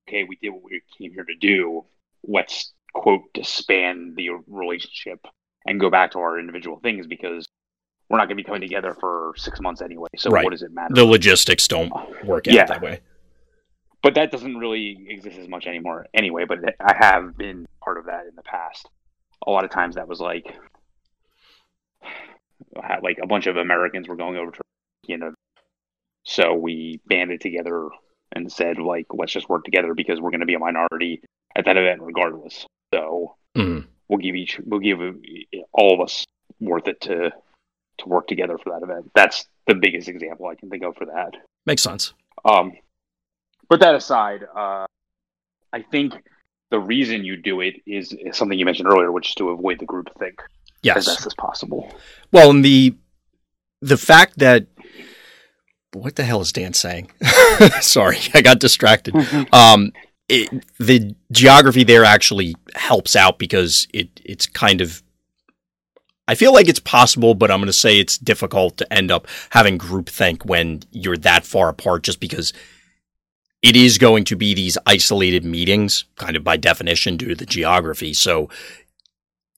okay, we did what we came here to do. Let's quote disband the relationship and go back to our individual things because we're not going to be coming together for six months anyway. So Right. what does it matter? the logistics don't work out Yeah. that way. but that doesn't really exist as much anymore anyway but i have been part of that in the past a lot of times that was like like a bunch of americans were going over to you know so we banded together and said like let's just work together because we're going to be a minority at that event regardless so Mm. we'll give each we'll give all of us worth it to to work together for that event that's the biggest example i can think of for that Makes sense. um, but that aside, uh, I think the reason you do it is, is something you mentioned earlier, which is to avoid the group think as Yes. best as possible. Well, and the the fact that what the hell is Dan saying? Sorry, I got distracted. Um, it, the geography there actually helps out because it it's kind of. I feel like it's possible, but I'm going to say it's difficult to end up having groupthink when you're that far apart, just because it is going to be these isolated meetings, kind of by definition, due to the geography. So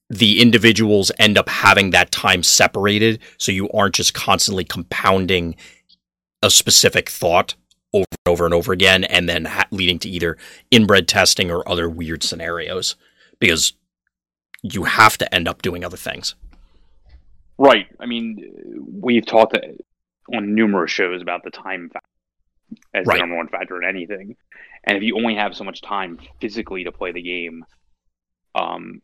the individuals end up having that time separated so you aren't just constantly compounding a specific thought over and over and over again and then ha- leading to either inbred testing or other weird scenarios because you have to end up doing other things. Right. I mean, we've talked on numerous shows about the time factor as Right. the number one factor in anything. And if you only have so much time physically to play the game, um,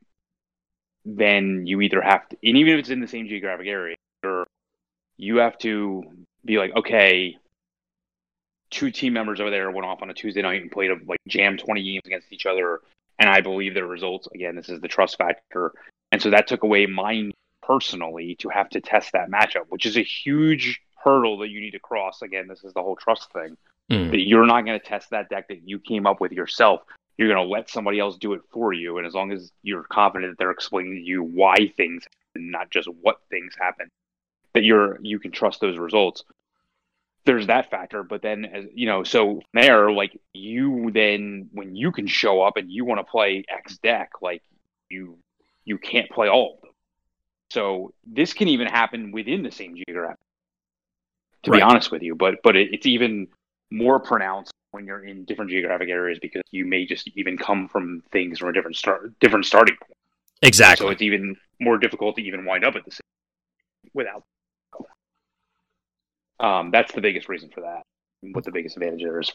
then you either have to, and even if it's in the same geographic area, you have to be like, okay, two team members over there went off on a Tuesday night and played a like jam twenty games against each other, and I believe their results. Again, this is the trust factor, and so that took away mine personally to have to test that matchup, which is a huge hurdle that you need to cross. Again, this is the whole trust thing Mm. that you're not going to test that deck that you came up with yourself. You're going to let somebody else do it for you, and as long as you're confident that they're explaining to you why things happen, not just what things happen, that you're you can trust those results. There's that factor, but then as you know, so there, like you then when you can show up and you want to play X deck, like you you can't play all of them. So this can even happen within the same geographic. To Right. be honest with you, but but it, it's even more pronounced when you're in different geographic areas because you may just even come from things from a different start different starting point. Exactly. So it's even more difficult to even wind up at the same without. Um, that's the biggest reason for that. What the biggest advantage there is.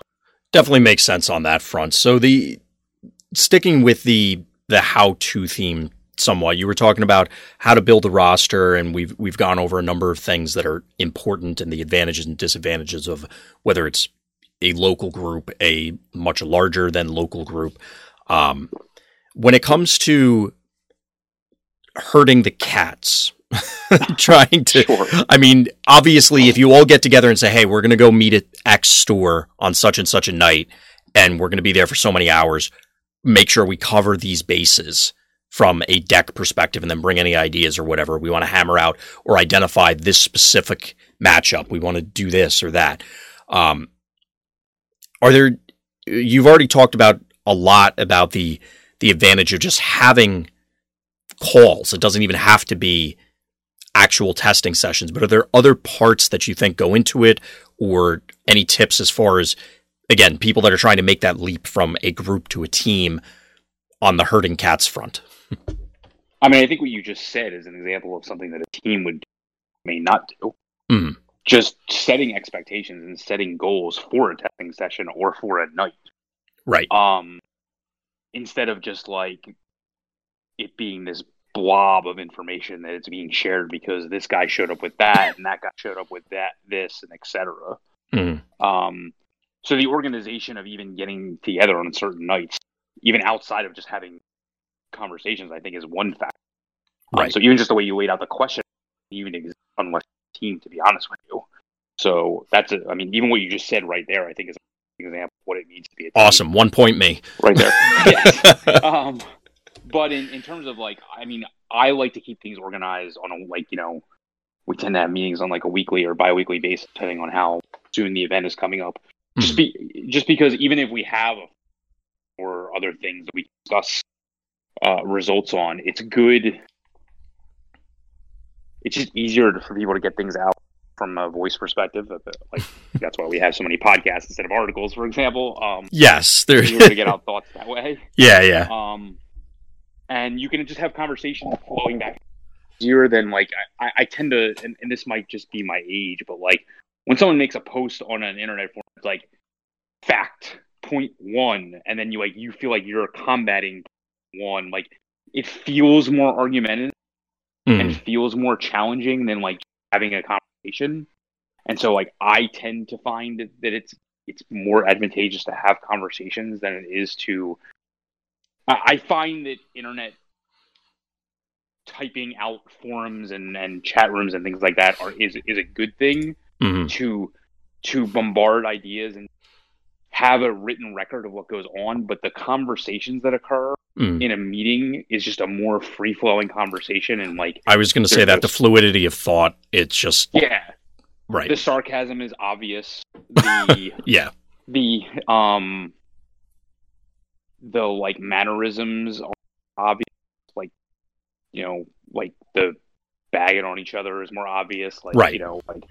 definitely makes sense on that front. So the sticking with the the how to theme somewhat. You were talking about how to build a roster, and we've we've gone over a number of things that are important and the advantages and disadvantages of whether it's a local group, a much larger than local group. Um, when it comes to hurting the cats, trying to Sure. I mean, obviously, if you all get together and say, "Hey, we're going to go meet at X store on such and such a night, and we're going to be there for so many hours," make sure we cover these bases from a deck perspective, and then bring any ideas or whatever we want to hammer out or identify this specific matchup. We want to do this or that. Um, are there? You've already talked about a lot about the the advantage of just having calls. It doesn't even have to be actual testing sessions, but are there other parts that you think go into it or any tips as far as again, people that are trying to make that leap from a group to a team on the herding cats front? I mean, I think what you just said is an example of something that a team would may not do. Mhm. Just setting expectations and setting goals for a testing session or for a night. Right. um instead of just like it being this blob of information that it's being shared because this guy showed up with that and that guy showed up with that this and etc Mhm. um so the organization of even getting together on certain nights even outside of just having conversations i think is one factor Um, Right. so even just the way you laid out the question even exist unless team to be honest with you so that's a, i mean even what you just said right there i think is an example of what it means to be a team Awesome. One point me. right there. yes. Um, but in, in terms of like, I mean, I like to keep things organized on a like, you know, we tend to have meetings on like a weekly or biweekly basis, depending on how soon the event is coming up. Just be, just because even if we have or other things that we discuss uh, results on, it's good. It's just easier for people to get things out from a voice perspective. Like that's why we have so many podcasts instead of articles, for example. Um, yes. There. you to get out thoughts that way. yeah. Yeah. Um, and you can just have conversations flowing back easier than like I, I tend to, and, and this might just be my age, but like when someone makes a post on an internet forum, it's like fact point one, and then you like you feel like you're combating one, like it feels more argumentative Mhm. and feels more challenging than like having a conversation. And so like I tend to find that, that it's it's more advantageous to have conversations than it is to I I find that internet typing out forums and, and chat rooms and things like that are is is a good thing Mhm. to to bombard ideas and have a written record of what goes on, but the conversations that occur Mhm. in a meeting is just a more free flowing conversation and like I was going to say that the fluidity of thought. It's just yeah right. the sarcasm is obvious the yeah. the um the like mannerisms are obvious like you know like the bagging on each other is more obvious like Right. you know like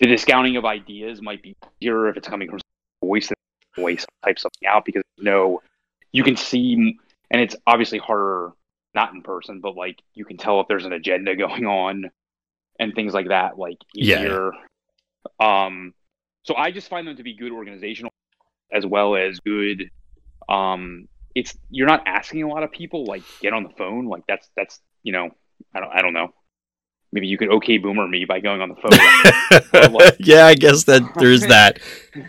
the discounting of ideas might be easier if it's coming from voice than voice type something out because no you can see and it's obviously harder not in person, but like you can tell if there's an agenda going on and things like that, like easier. Yeah. Um, so I just find them to be good organizational as well as good. Um, it's you're not asking a lot of people like get on the phone, like that's that's you know I don't I don't know. Maybe you could okay boomer me by going on the phone. like, yeah, I guess that there's that.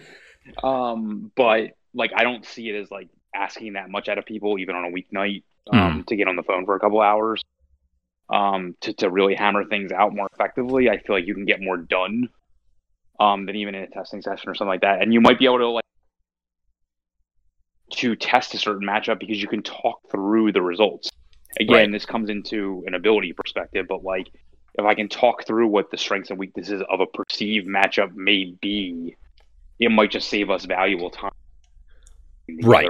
um, but like I don't see it as like asking that much out of people, even on a weeknight, um, mm. to get on the phone for a couple hours. Um, to, to really hammer things out more effectively, I feel like you can get more done um, than even in a testing session or something like that. And you might be able to like to test a certain matchup because you can talk through the results. Again, right. this comes into an ability perspective, but like if I can talk through what the strengths and weaknesses of a perceived matchup may be, it might just save us valuable time. Right.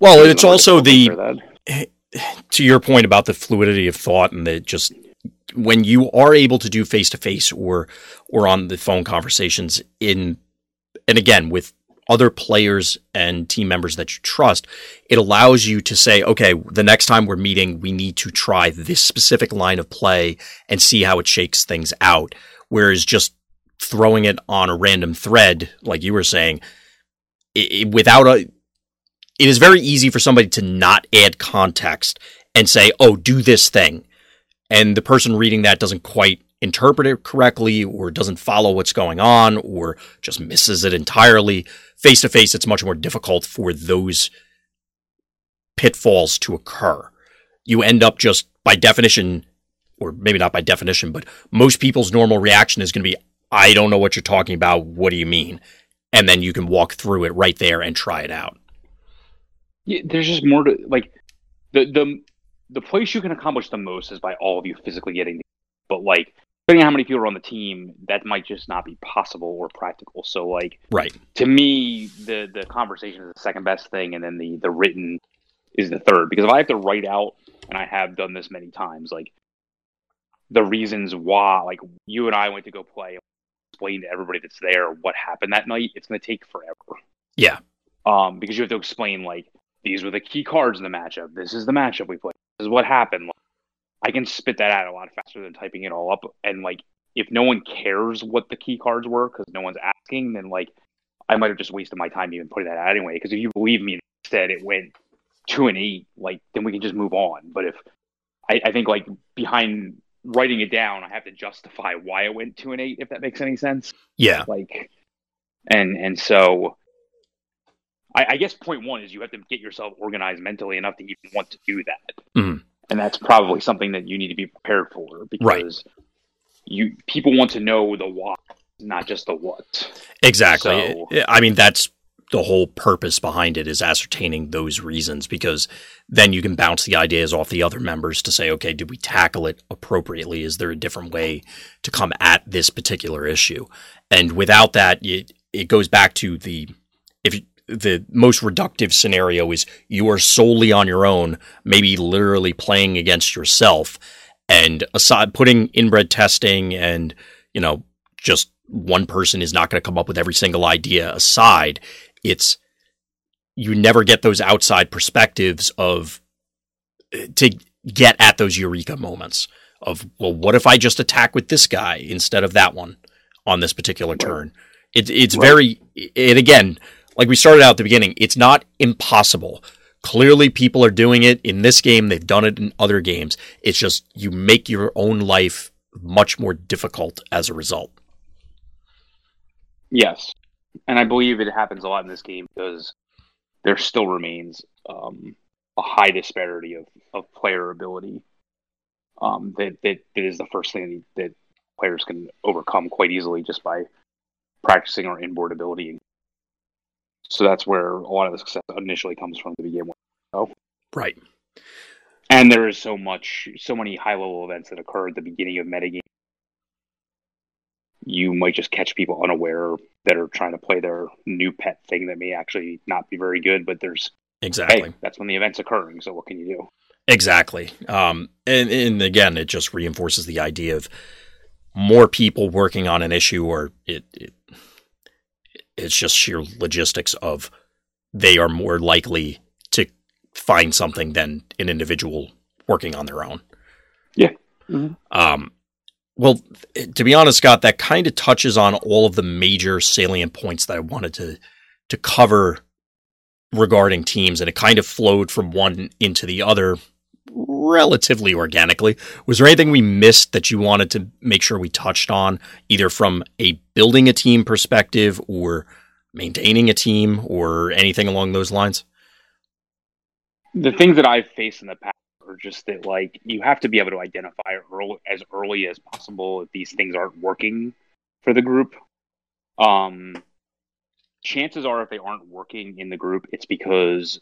Well, it's also the to your point about the fluidity of thought and that just when you are able to do face to face or or on the phone conversations in and again with other players and team members that you trust, it allows you to say, okay, the next time we're meeting, we need to try this specific line of play and see how it shakes things out. Whereas just throwing it on a random thread, like you were saying, it, it, without a, it is very easy for somebody to not add context and say, oh, do this thing. And the person reading that doesn't quite interpret it correctly or doesn't follow what's going on or just misses it entirely. Face to face, it's much more difficult for those pitfalls to occur. You end up just by definition, or maybe not by definition, but most people's normal reaction is going to be, I don't know what you're talking about. What do you mean? And then you can walk through it right there and try it out yeah, there's just more to like the the the place you can accomplish the most is by all of you physically getting. But like depending on how many people are on the team, that might just not be possible or practical. So like right to me, the the conversation is the second best thing, and then the the written is the third. Because if I have to write out, and I have done this many times, like the reasons why, like you and I went to go play, explain to everybody that's there what happened that night, it's going to take forever. Yeah. Um, because you have to explain like these were the key cards in the matchup. This is the matchup we played. This is what happened. I can spit that out a lot faster than typing it all up. And like, if no one cares what the key cards were because no one's asking, then like, I might have just wasted my time even putting that out anyway. Because if you believe me, instead it went two and eight, like then we can just move on. But if I, I think like behind writing it down, I have to justify why it went two and eight, if that makes any sense. Yeah. Like, and and so I, I, guess point one is you have to get yourself organized mentally enough to even want to do that, mm. and that's probably something that you need to be prepared for because right. you people want to know the why, not just the what. Exactly. So, I mean, that's the whole purpose behind it is ascertaining those reasons because then you can bounce the ideas off the other members to say, okay, did we tackle it appropriately? Is there a different way to come at this particular issue? And without that, it, it goes back to the if the most reductive scenario is you are solely on your own, maybe literally playing against yourself. And aside putting inbred testing and, you know, just one person is not going to come up with every single idea aside, it's you never get those outside perspectives of eh, to get at those eureka moments of, well, what if I just attack with this guy instead of that one on this particular turn? It, it's right. very, and again, like we started out at the beginning, it's not impossible. Clearly, people are doing it in this game. They've done it in other games. It's just you make your own life much more difficult as a result. Yes. And I believe it happens a lot in this game because there still remains um, a high disparity of, of player ability. Um, that, that, that is the first thing that players can overcome quite easily just by practicing our inboard ability so that's where a lot of the success initially comes from to begin with. So. Right. And there is so much, so many high level events that occur at the beginning of metagame. You might just catch people unaware that are trying to play their new pet thing that may actually not be very good, but there's exactly hey, that's when the event's occurring. So what can you do? Exactly. Um, and, and again, it just reinforces the idea of more people working on an issue, or it, it it's just sheer logistics of they are more likely to find something than an individual working on their own. Yeah. Mhm. Um, well, to be honest, Scott, that kind of touches on all of the major salient points that I wanted to to cover regarding teams, and it kind of flowed from one into the other relatively organically. Was there anything we missed that you wanted to make sure we touched on, either from a building a team perspective or maintaining a team or anything along those lines? the things that I've faced in the past are just that like you have to be able to identify early, as early as possible if these things aren't working for the group. Um, chances are, if they aren't working in the group, it's because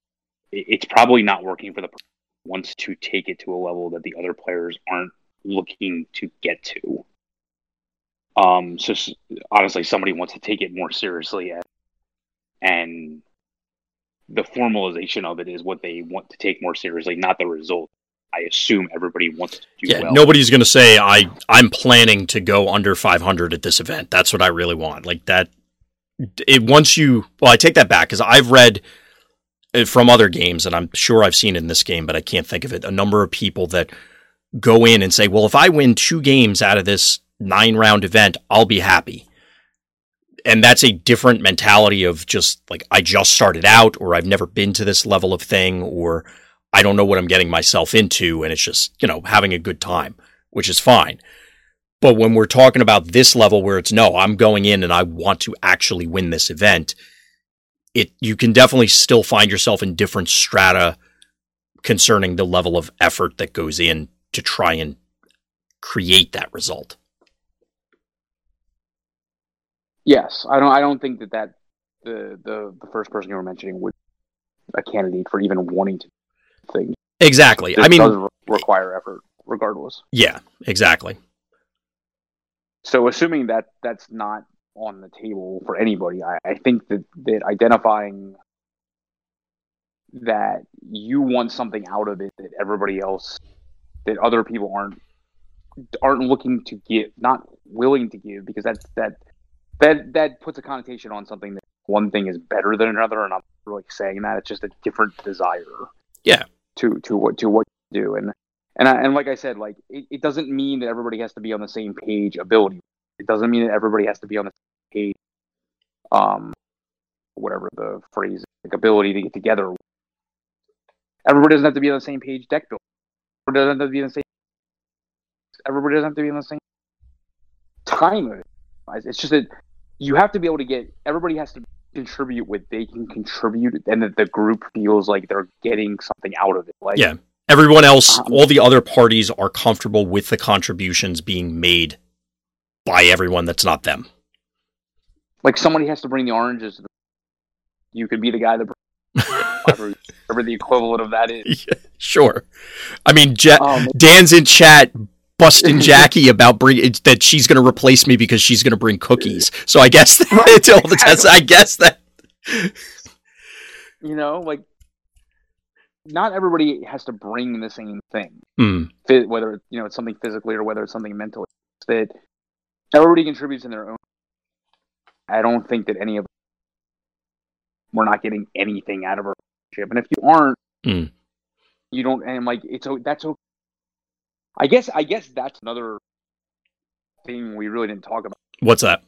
it's probably not working for the person wants to take it to a level that the other players aren't looking to get to. Um, so honestly, somebody wants to take it more seriously, and, and the formalization of it is what they want to take more seriously, not the result. I assume everybody wants to do Yeah, well. nobody's going to say I I'm planning to go under 500 at this event. That's what I really want. Like that. It once you well, I take that back because I've read Uh, from other games, and I'm sure I've seen it in this game, but I can't think of it. A number of people that go in and say, "Well, if I win two games out of this nine round event, I'll be happy." And that's a different mentality of just like I just started out, or I've never been to this level of thing, or I don't know what I'm getting myself into, and it's just, you know, having a good time, which is fine. But when we're talking about this level where it's no, I'm going in and I want to actually win this event, it you can definitely still find yourself in different strata concerning the level of effort that goes in to try and create that result. Yes, I don't. I don't think that that the the the first person you were mentioning would a candidate for even wanting to do things. Exactly. It I mean, does require effort, regardless. yeah, exactly. So, assuming that that's not on the table for anybody, I, I think that that identifying that you want something out of it that everybody else, that other people aren't aren't looking to give, not willing to give, because that's that that that puts a connotation on something that one thing is better than another, and I'm not really saying that. It's just a different desire. Yeah. To to what to what you do, and and I, and like I said, like it, it doesn't mean that everybody has to be on the same page ability. It doesn't mean that everybody has to be on the same page. Um, whatever the phrase, like ability to get together. Everybody doesn't have to be on the same page. Deck building. Everybody doesn't have to be on the same. Everybody doesn't have to be on the same time. of it. It's just that you have to be able to get. Everybody has to contribute what they can contribute, and that the group feels like they're getting something out of it. Like Yeah. Everyone else, Um, all the other parties are comfortable with the contributions being made by everyone that's not them. like somebody has to bring the oranges. the- You could be the guy that brings whatever, the equivalent of that is. Sure. I mean, ja- Um, Dan's in chat busting Jackie about bring that she's going to replace me because she's going to bring cookies. So I guess all the test. I guess that. you know, like not everybody has to bring the same thing. Fit- Whether you know it's something physically or whether it's something mentally. That everybody contributes in their own. I don't think that any of we're not getting anything out of our relationship, and if you aren't, Mm. you don't. And like it's that's okay. I guess I guess that's another thing we really didn't talk about. What's that?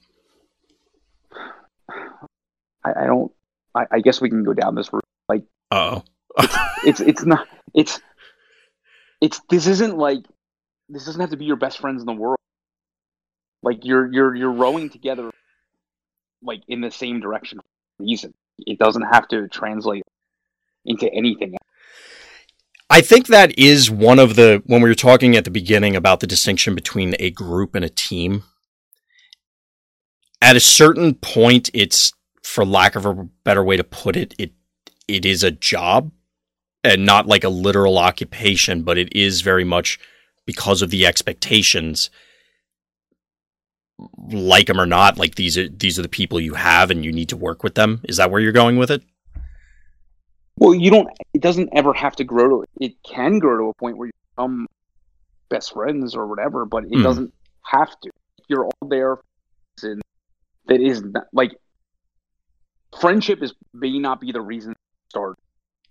I, I don't. I, I guess we can go down this route. Uh oh. It's it's not. It's it's this isn't like this doesn't have to be your best friends in the world. Like you're you're you're rowing together, like in the same direction for a reason. It doesn't have to translate into anything. Else. I think that is one of the when we were talking at the beginning about the distinction between a group and a team. At a certain point, it's for lack of a better way to put it, it it is a job and not like a literal occupation, but it is very much because of the expectations. Like them or not, like these are these are the people you have, and you need to work with them. Is that where you're going with it? Well, you don't. It doesn't ever have to grow to. It can grow to a point where you become best friends or whatever, but it Mhm. doesn't have to. You're all there. for That is not, like friendship is may not be the reason to start,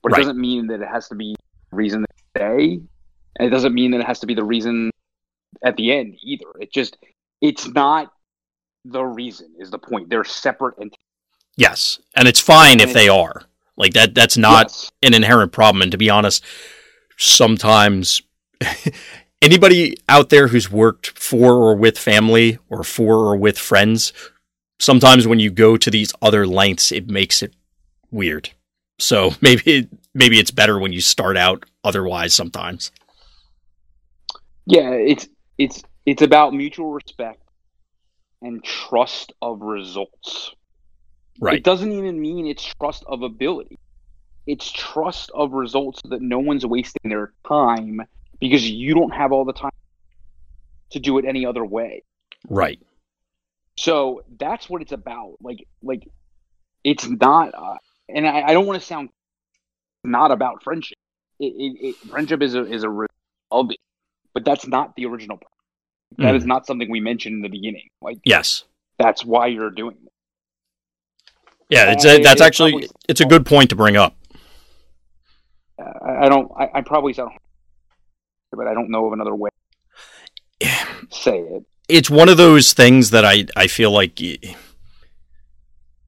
but Right. it doesn't mean that it has to be the reason to stay. And it doesn't mean that it has to be the reason at the end either. It just it's not the reason is the point. They're separate and Yes, and it's fine if they are. Like that that's not Yes. an inherent problem and to be honest, sometimes anybody out there who's worked for or with family or for or with friends, sometimes when you go to these other lengths it makes it weird. So maybe maybe it's better when you start out otherwise sometimes. Yeah, it's it's it's about mutual respect and trust of results. Right. It doesn't even mean it's trust of ability. It's trust of results so that no one's wasting their time because you don't have all the time to do it any other way. Right. So that's what it's about. Like like it's not uh, and I, I don't want to sound not about friendship. It, it, it friendship is a is a result of it, but that's not the original. That is hmm. not something we mentioned in the beginning. Like Yes. that's why you're doing it. Yeah, it's a, that's actually probably- it's a good point to bring up. I, I don't. I, I probably sound, but I don't know of another way to say it. it's one of those things that I, I feel like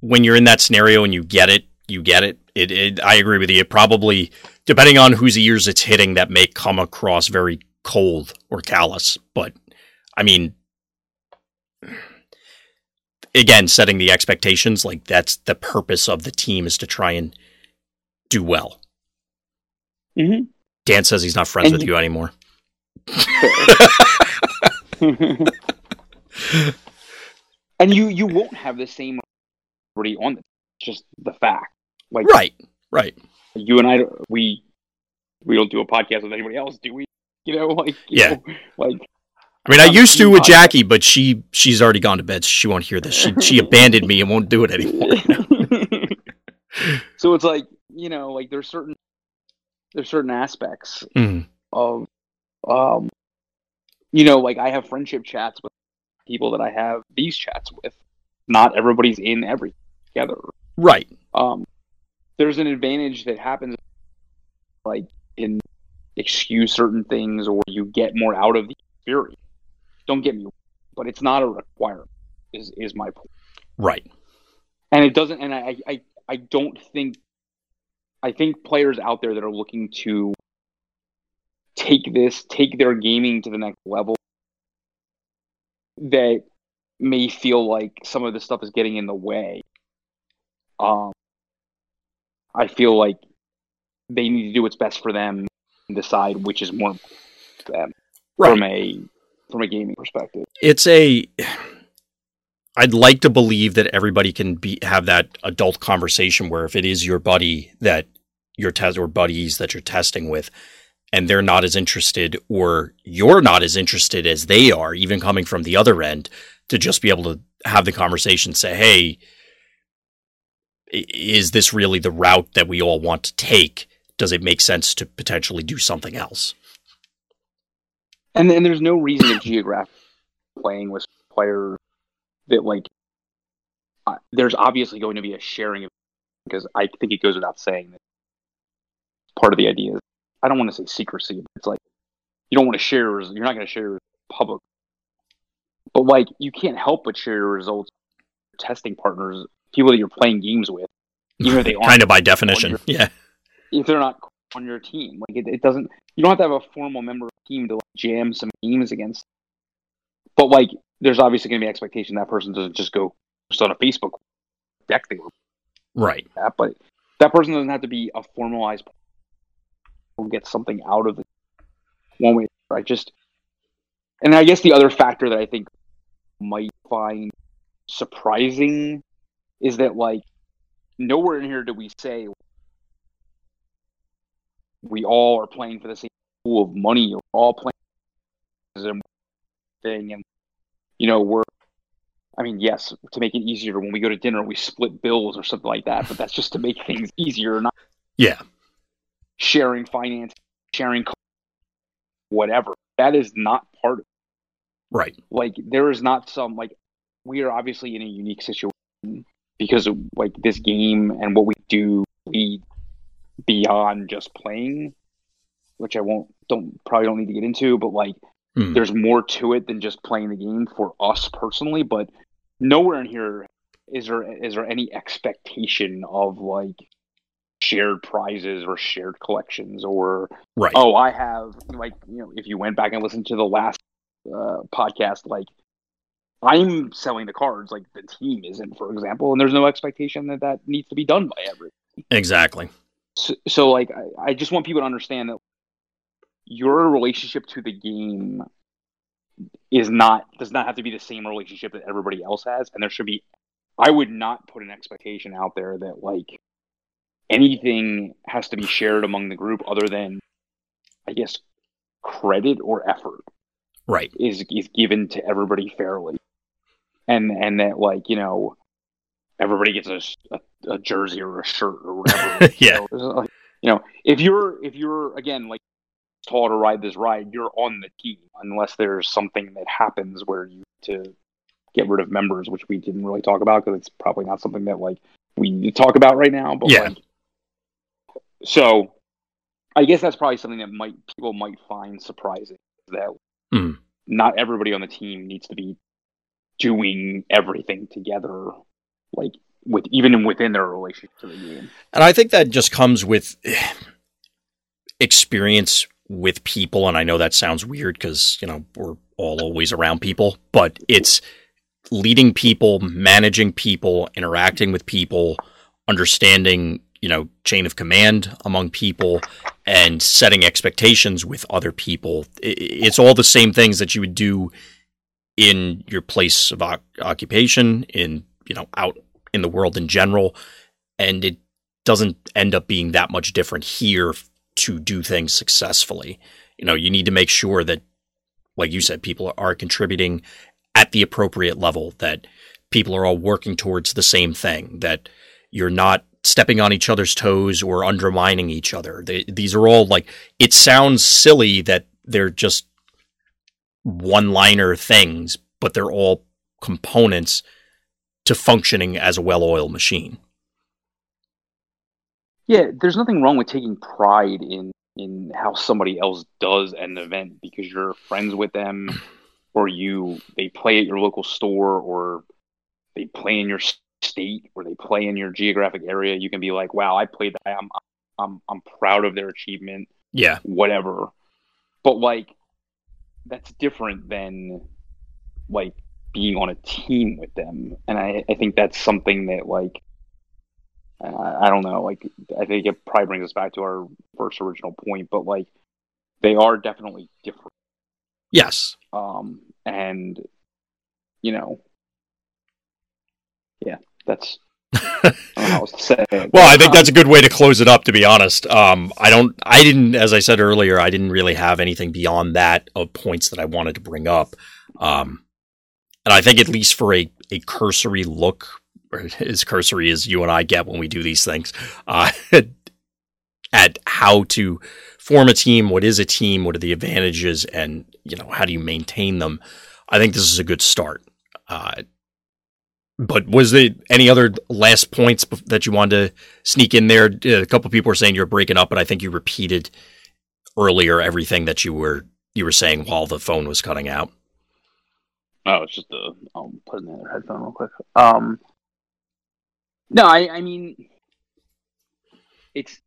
when you're in that scenario and you get it, you get it. It, it. I agree with you. It probably, depending on whose ears it's hitting, that may come across very cold or callous. But I mean, again, setting the expectations like that's the purpose of the team is to try and do well. Mm-hmm. Dan says he's not friends And with you- you anymore. and you you won't have the same already on it. It's just the fact. Like Right. Right. you and I, we we don't do a podcast with anybody else, do we? You know, like you Yeah. know, like I mean, I used to with Jackie, but she she's already gone to bed. So she won't hear this. She she abandoned me and won't do it anymore. so it's like you know, like there's certain there's certain aspects Mhm. of um you know like i have friendship chats with people that i have these chats with not everybody's in everything together Right. um there's an advantage that happens like in excuse certain things or you get more out of the experience don't get me wrong, but it's not a requirement is is my point Right. and it doesn't and I, I i don't think i think players out there that are looking to take this take their gaming to the next level that may feel like some of this stuff is getting in the way um i feel like they need to do what's best for them and decide which is more important to them from a from a gaming perspective It's a. I'd like to believe that everybody can be have that adult conversation where if it is your buddy that you're test or buddies that you're testing with, and they're not as interested or you're not as interested as they are, even coming from the other end, to just be able to have the conversation, say, "Hey, is this really the route that we all want to take? Does it make sense to potentially do something else?" And and there's no reason to geographic playing with players that like. Uh, there's obviously going to be a sharing of because I think it goes without saying that part of the idea is I don't want to say secrecy, but it's like you don't want to share. You're not going to share your public, but like you can't help but share your results. with Testing partners, people that you're playing games with, even if they aren't kind of by definition, your- yeah. if they're not on your team. Like it, it doesn't. You don't have to have a formal member team to like, jam some games against. But like, there's obviously going to be expectation that person doesn't just go just on a Facebook deck were Right. at, but that person doesn't have to be a formalized. Or get something out of it one way. I just, and I guess the other factor that I think might find surprising is that like nowhere in here do we say we all are playing for the same pool of money we're all playing same thing and you know we're I mean yes to make it easier when we go to dinner we split bills or something like that but that's just to make things easier not Yeah. sharing finance sharing whatever that is not part of Right. like there is not some like we are obviously in a unique situation because of like this game and what we do we beyond just playing which I won't don't probably don't need to get into, but like Hmm. there's more to it than just playing the game for us personally. But nowhere in here is there is there any expectation of like shared prizes or shared collections or Right. oh I have like you know if you went back and listened to the last uh, podcast like I'm selling the cards like the team isn't for example and there's no expectation that that needs to be done by every Exactly. so, so like I, I just want people to understand that your relationship to the game is not does not have to be the same relationship that everybody else has and there should be i would not put an expectation out there that like anything has to be shared among the group other than i guess credit or effort Right. is is given to everybody fairly and and that like you know everybody gets a, a, a jersey or a shirt or whatever Yeah. So, like, you know if you're if you're again like tall to ride this ride you're on the team unless there's something that happens where you to get rid of members which we didn't really talk about because it's probably not something that like we need to talk about right now but Yeah. like so i guess that's probably something that might people might find surprising that Mhm. not everybody on the team needs to be doing everything together like with even within their relationship to the game And I think that just comes with experience with people. And I know that sounds weird because, you know, we're all always around people, but it's leading people, managing people, interacting with people, understanding, you know, chain of command among people and setting expectations with other people. It's all the same things that you would do in your place of oc- occupation, in, you know, out in the world in general. And it doesn't end up being that much different here to do things successfully. You know, you need to make sure that, like you said, people are contributing at the appropriate level, that people are all working towards the same thing, that you're not stepping on each other's toes or undermining each other. They, these are all like, it sounds silly that they're just one liner things, but they're all components to functioning as a well oiled machine. Yeah, there's nothing wrong with taking pride in in how somebody else does an event because you're friends with them, or you they play at your local store, or they play in your state, or they play in your geographic area. You can be like, "Wow, I played that. I'm I'm I'm proud of their achievement. Yeah. Whatever." But like, that's different than like being on a team with them, and I I think that's something that like I don't know. Like, I think it probably brings us back to our first original point, but like, they are definitely different. Yes. Um, and you know, yeah, that's I don't know how else to say. Well, I think that's a good way to close it up. To be honest, um, I don't. I didn't, as I said earlier, I didn't really have anything beyond that of points that I wanted to bring up. Um, and I think at least for a a cursory look, as cursory as you and I get when we do these things, uh, at how to form a team, what is a team, what are the advantages, and you know how do you maintain them. I think this is a good start. Uh, but was there any other last points that you wanted to sneak in there? Uh, A couple people were saying you're breaking up, but I think you repeated earlier everything that you were you were saying while the phone was cutting out. Oh, it's just the I'll put in the headphone real quick. Um, no, I I mean, it's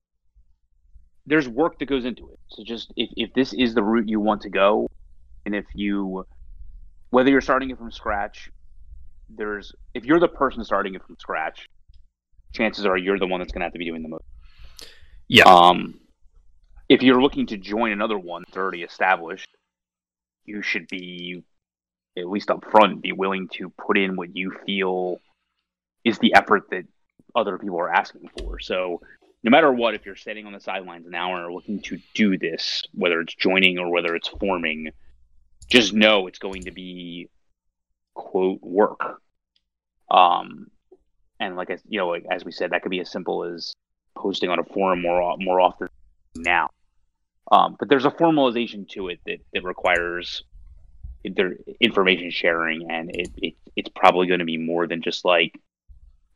there's work that goes into it. So just if if this is the route you want to go, and if you whether you're starting it from scratch, there's if you're the person starting it from scratch, chances are you're the one that's going to have to be doing the most. Yeah. Um, if you're looking to join another one that's already established, you should be at least up front be willing to put in what you feel is the effort that other people are asking for. So no matter what, if you're sitting on the sidelines now and are looking to do this, whether it's joining or whether it's forming, just know it's going to be quote work. Um, and like I, you know, like, as we said, that could be as simple as posting on a forum more more often now. Um, but there's a formalization to it that that requires their information sharing, and it, it it's probably going to be more than just like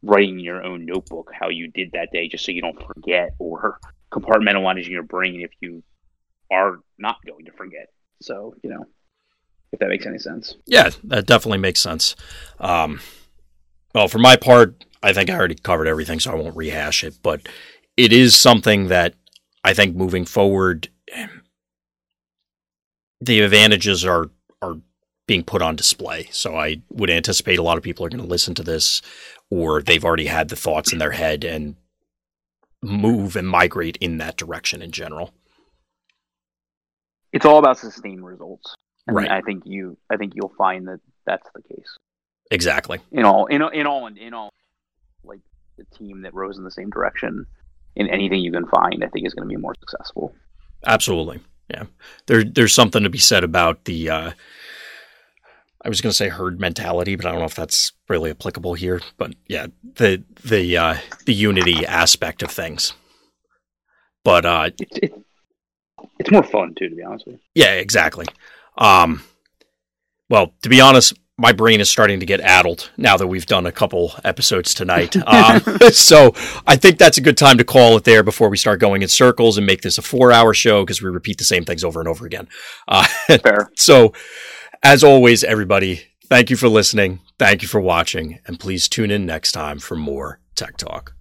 writing your own notebook how you did that day, just so you don't forget, or compartmentalizing your brain if you are not going to forget. So, you know, if that makes any sense. Yeah, that definitely makes sense. Um, well, for my part, I think I already covered everything, so I won't rehash it. But it is something that I think moving forward, the advantages are are being put on display. So I would anticipate a lot of people are going to listen to this, or they've already had the thoughts in their head and move and migrate in that direction in general. It's all about sustained results, and Right. I think you, I think you'll find that that's the case Exactly. in all, in all- in all, in all, like the team that rows in the same direction in anything you can find. I think is going to be more successful. Absolutely. Yeah. There there's something to be said about the uh I was going to say herd mentality, but I don't know if that's really applicable here, but yeah, the the uh the unity aspect of things. But uh It's it, it's more fun too, to be honest with you. yeah, exactly. Um well, to be honest, my brain is starting to get addled now that we've done a couple episodes tonight. Um, so I think that's a good time to call it there before we start going in circles and make this a four hour show because we repeat the same things over and over again. Uh, Fair. so, as always, everybody, thank you for listening. Thank you for watching. And please tune in next time for more Tech Talk.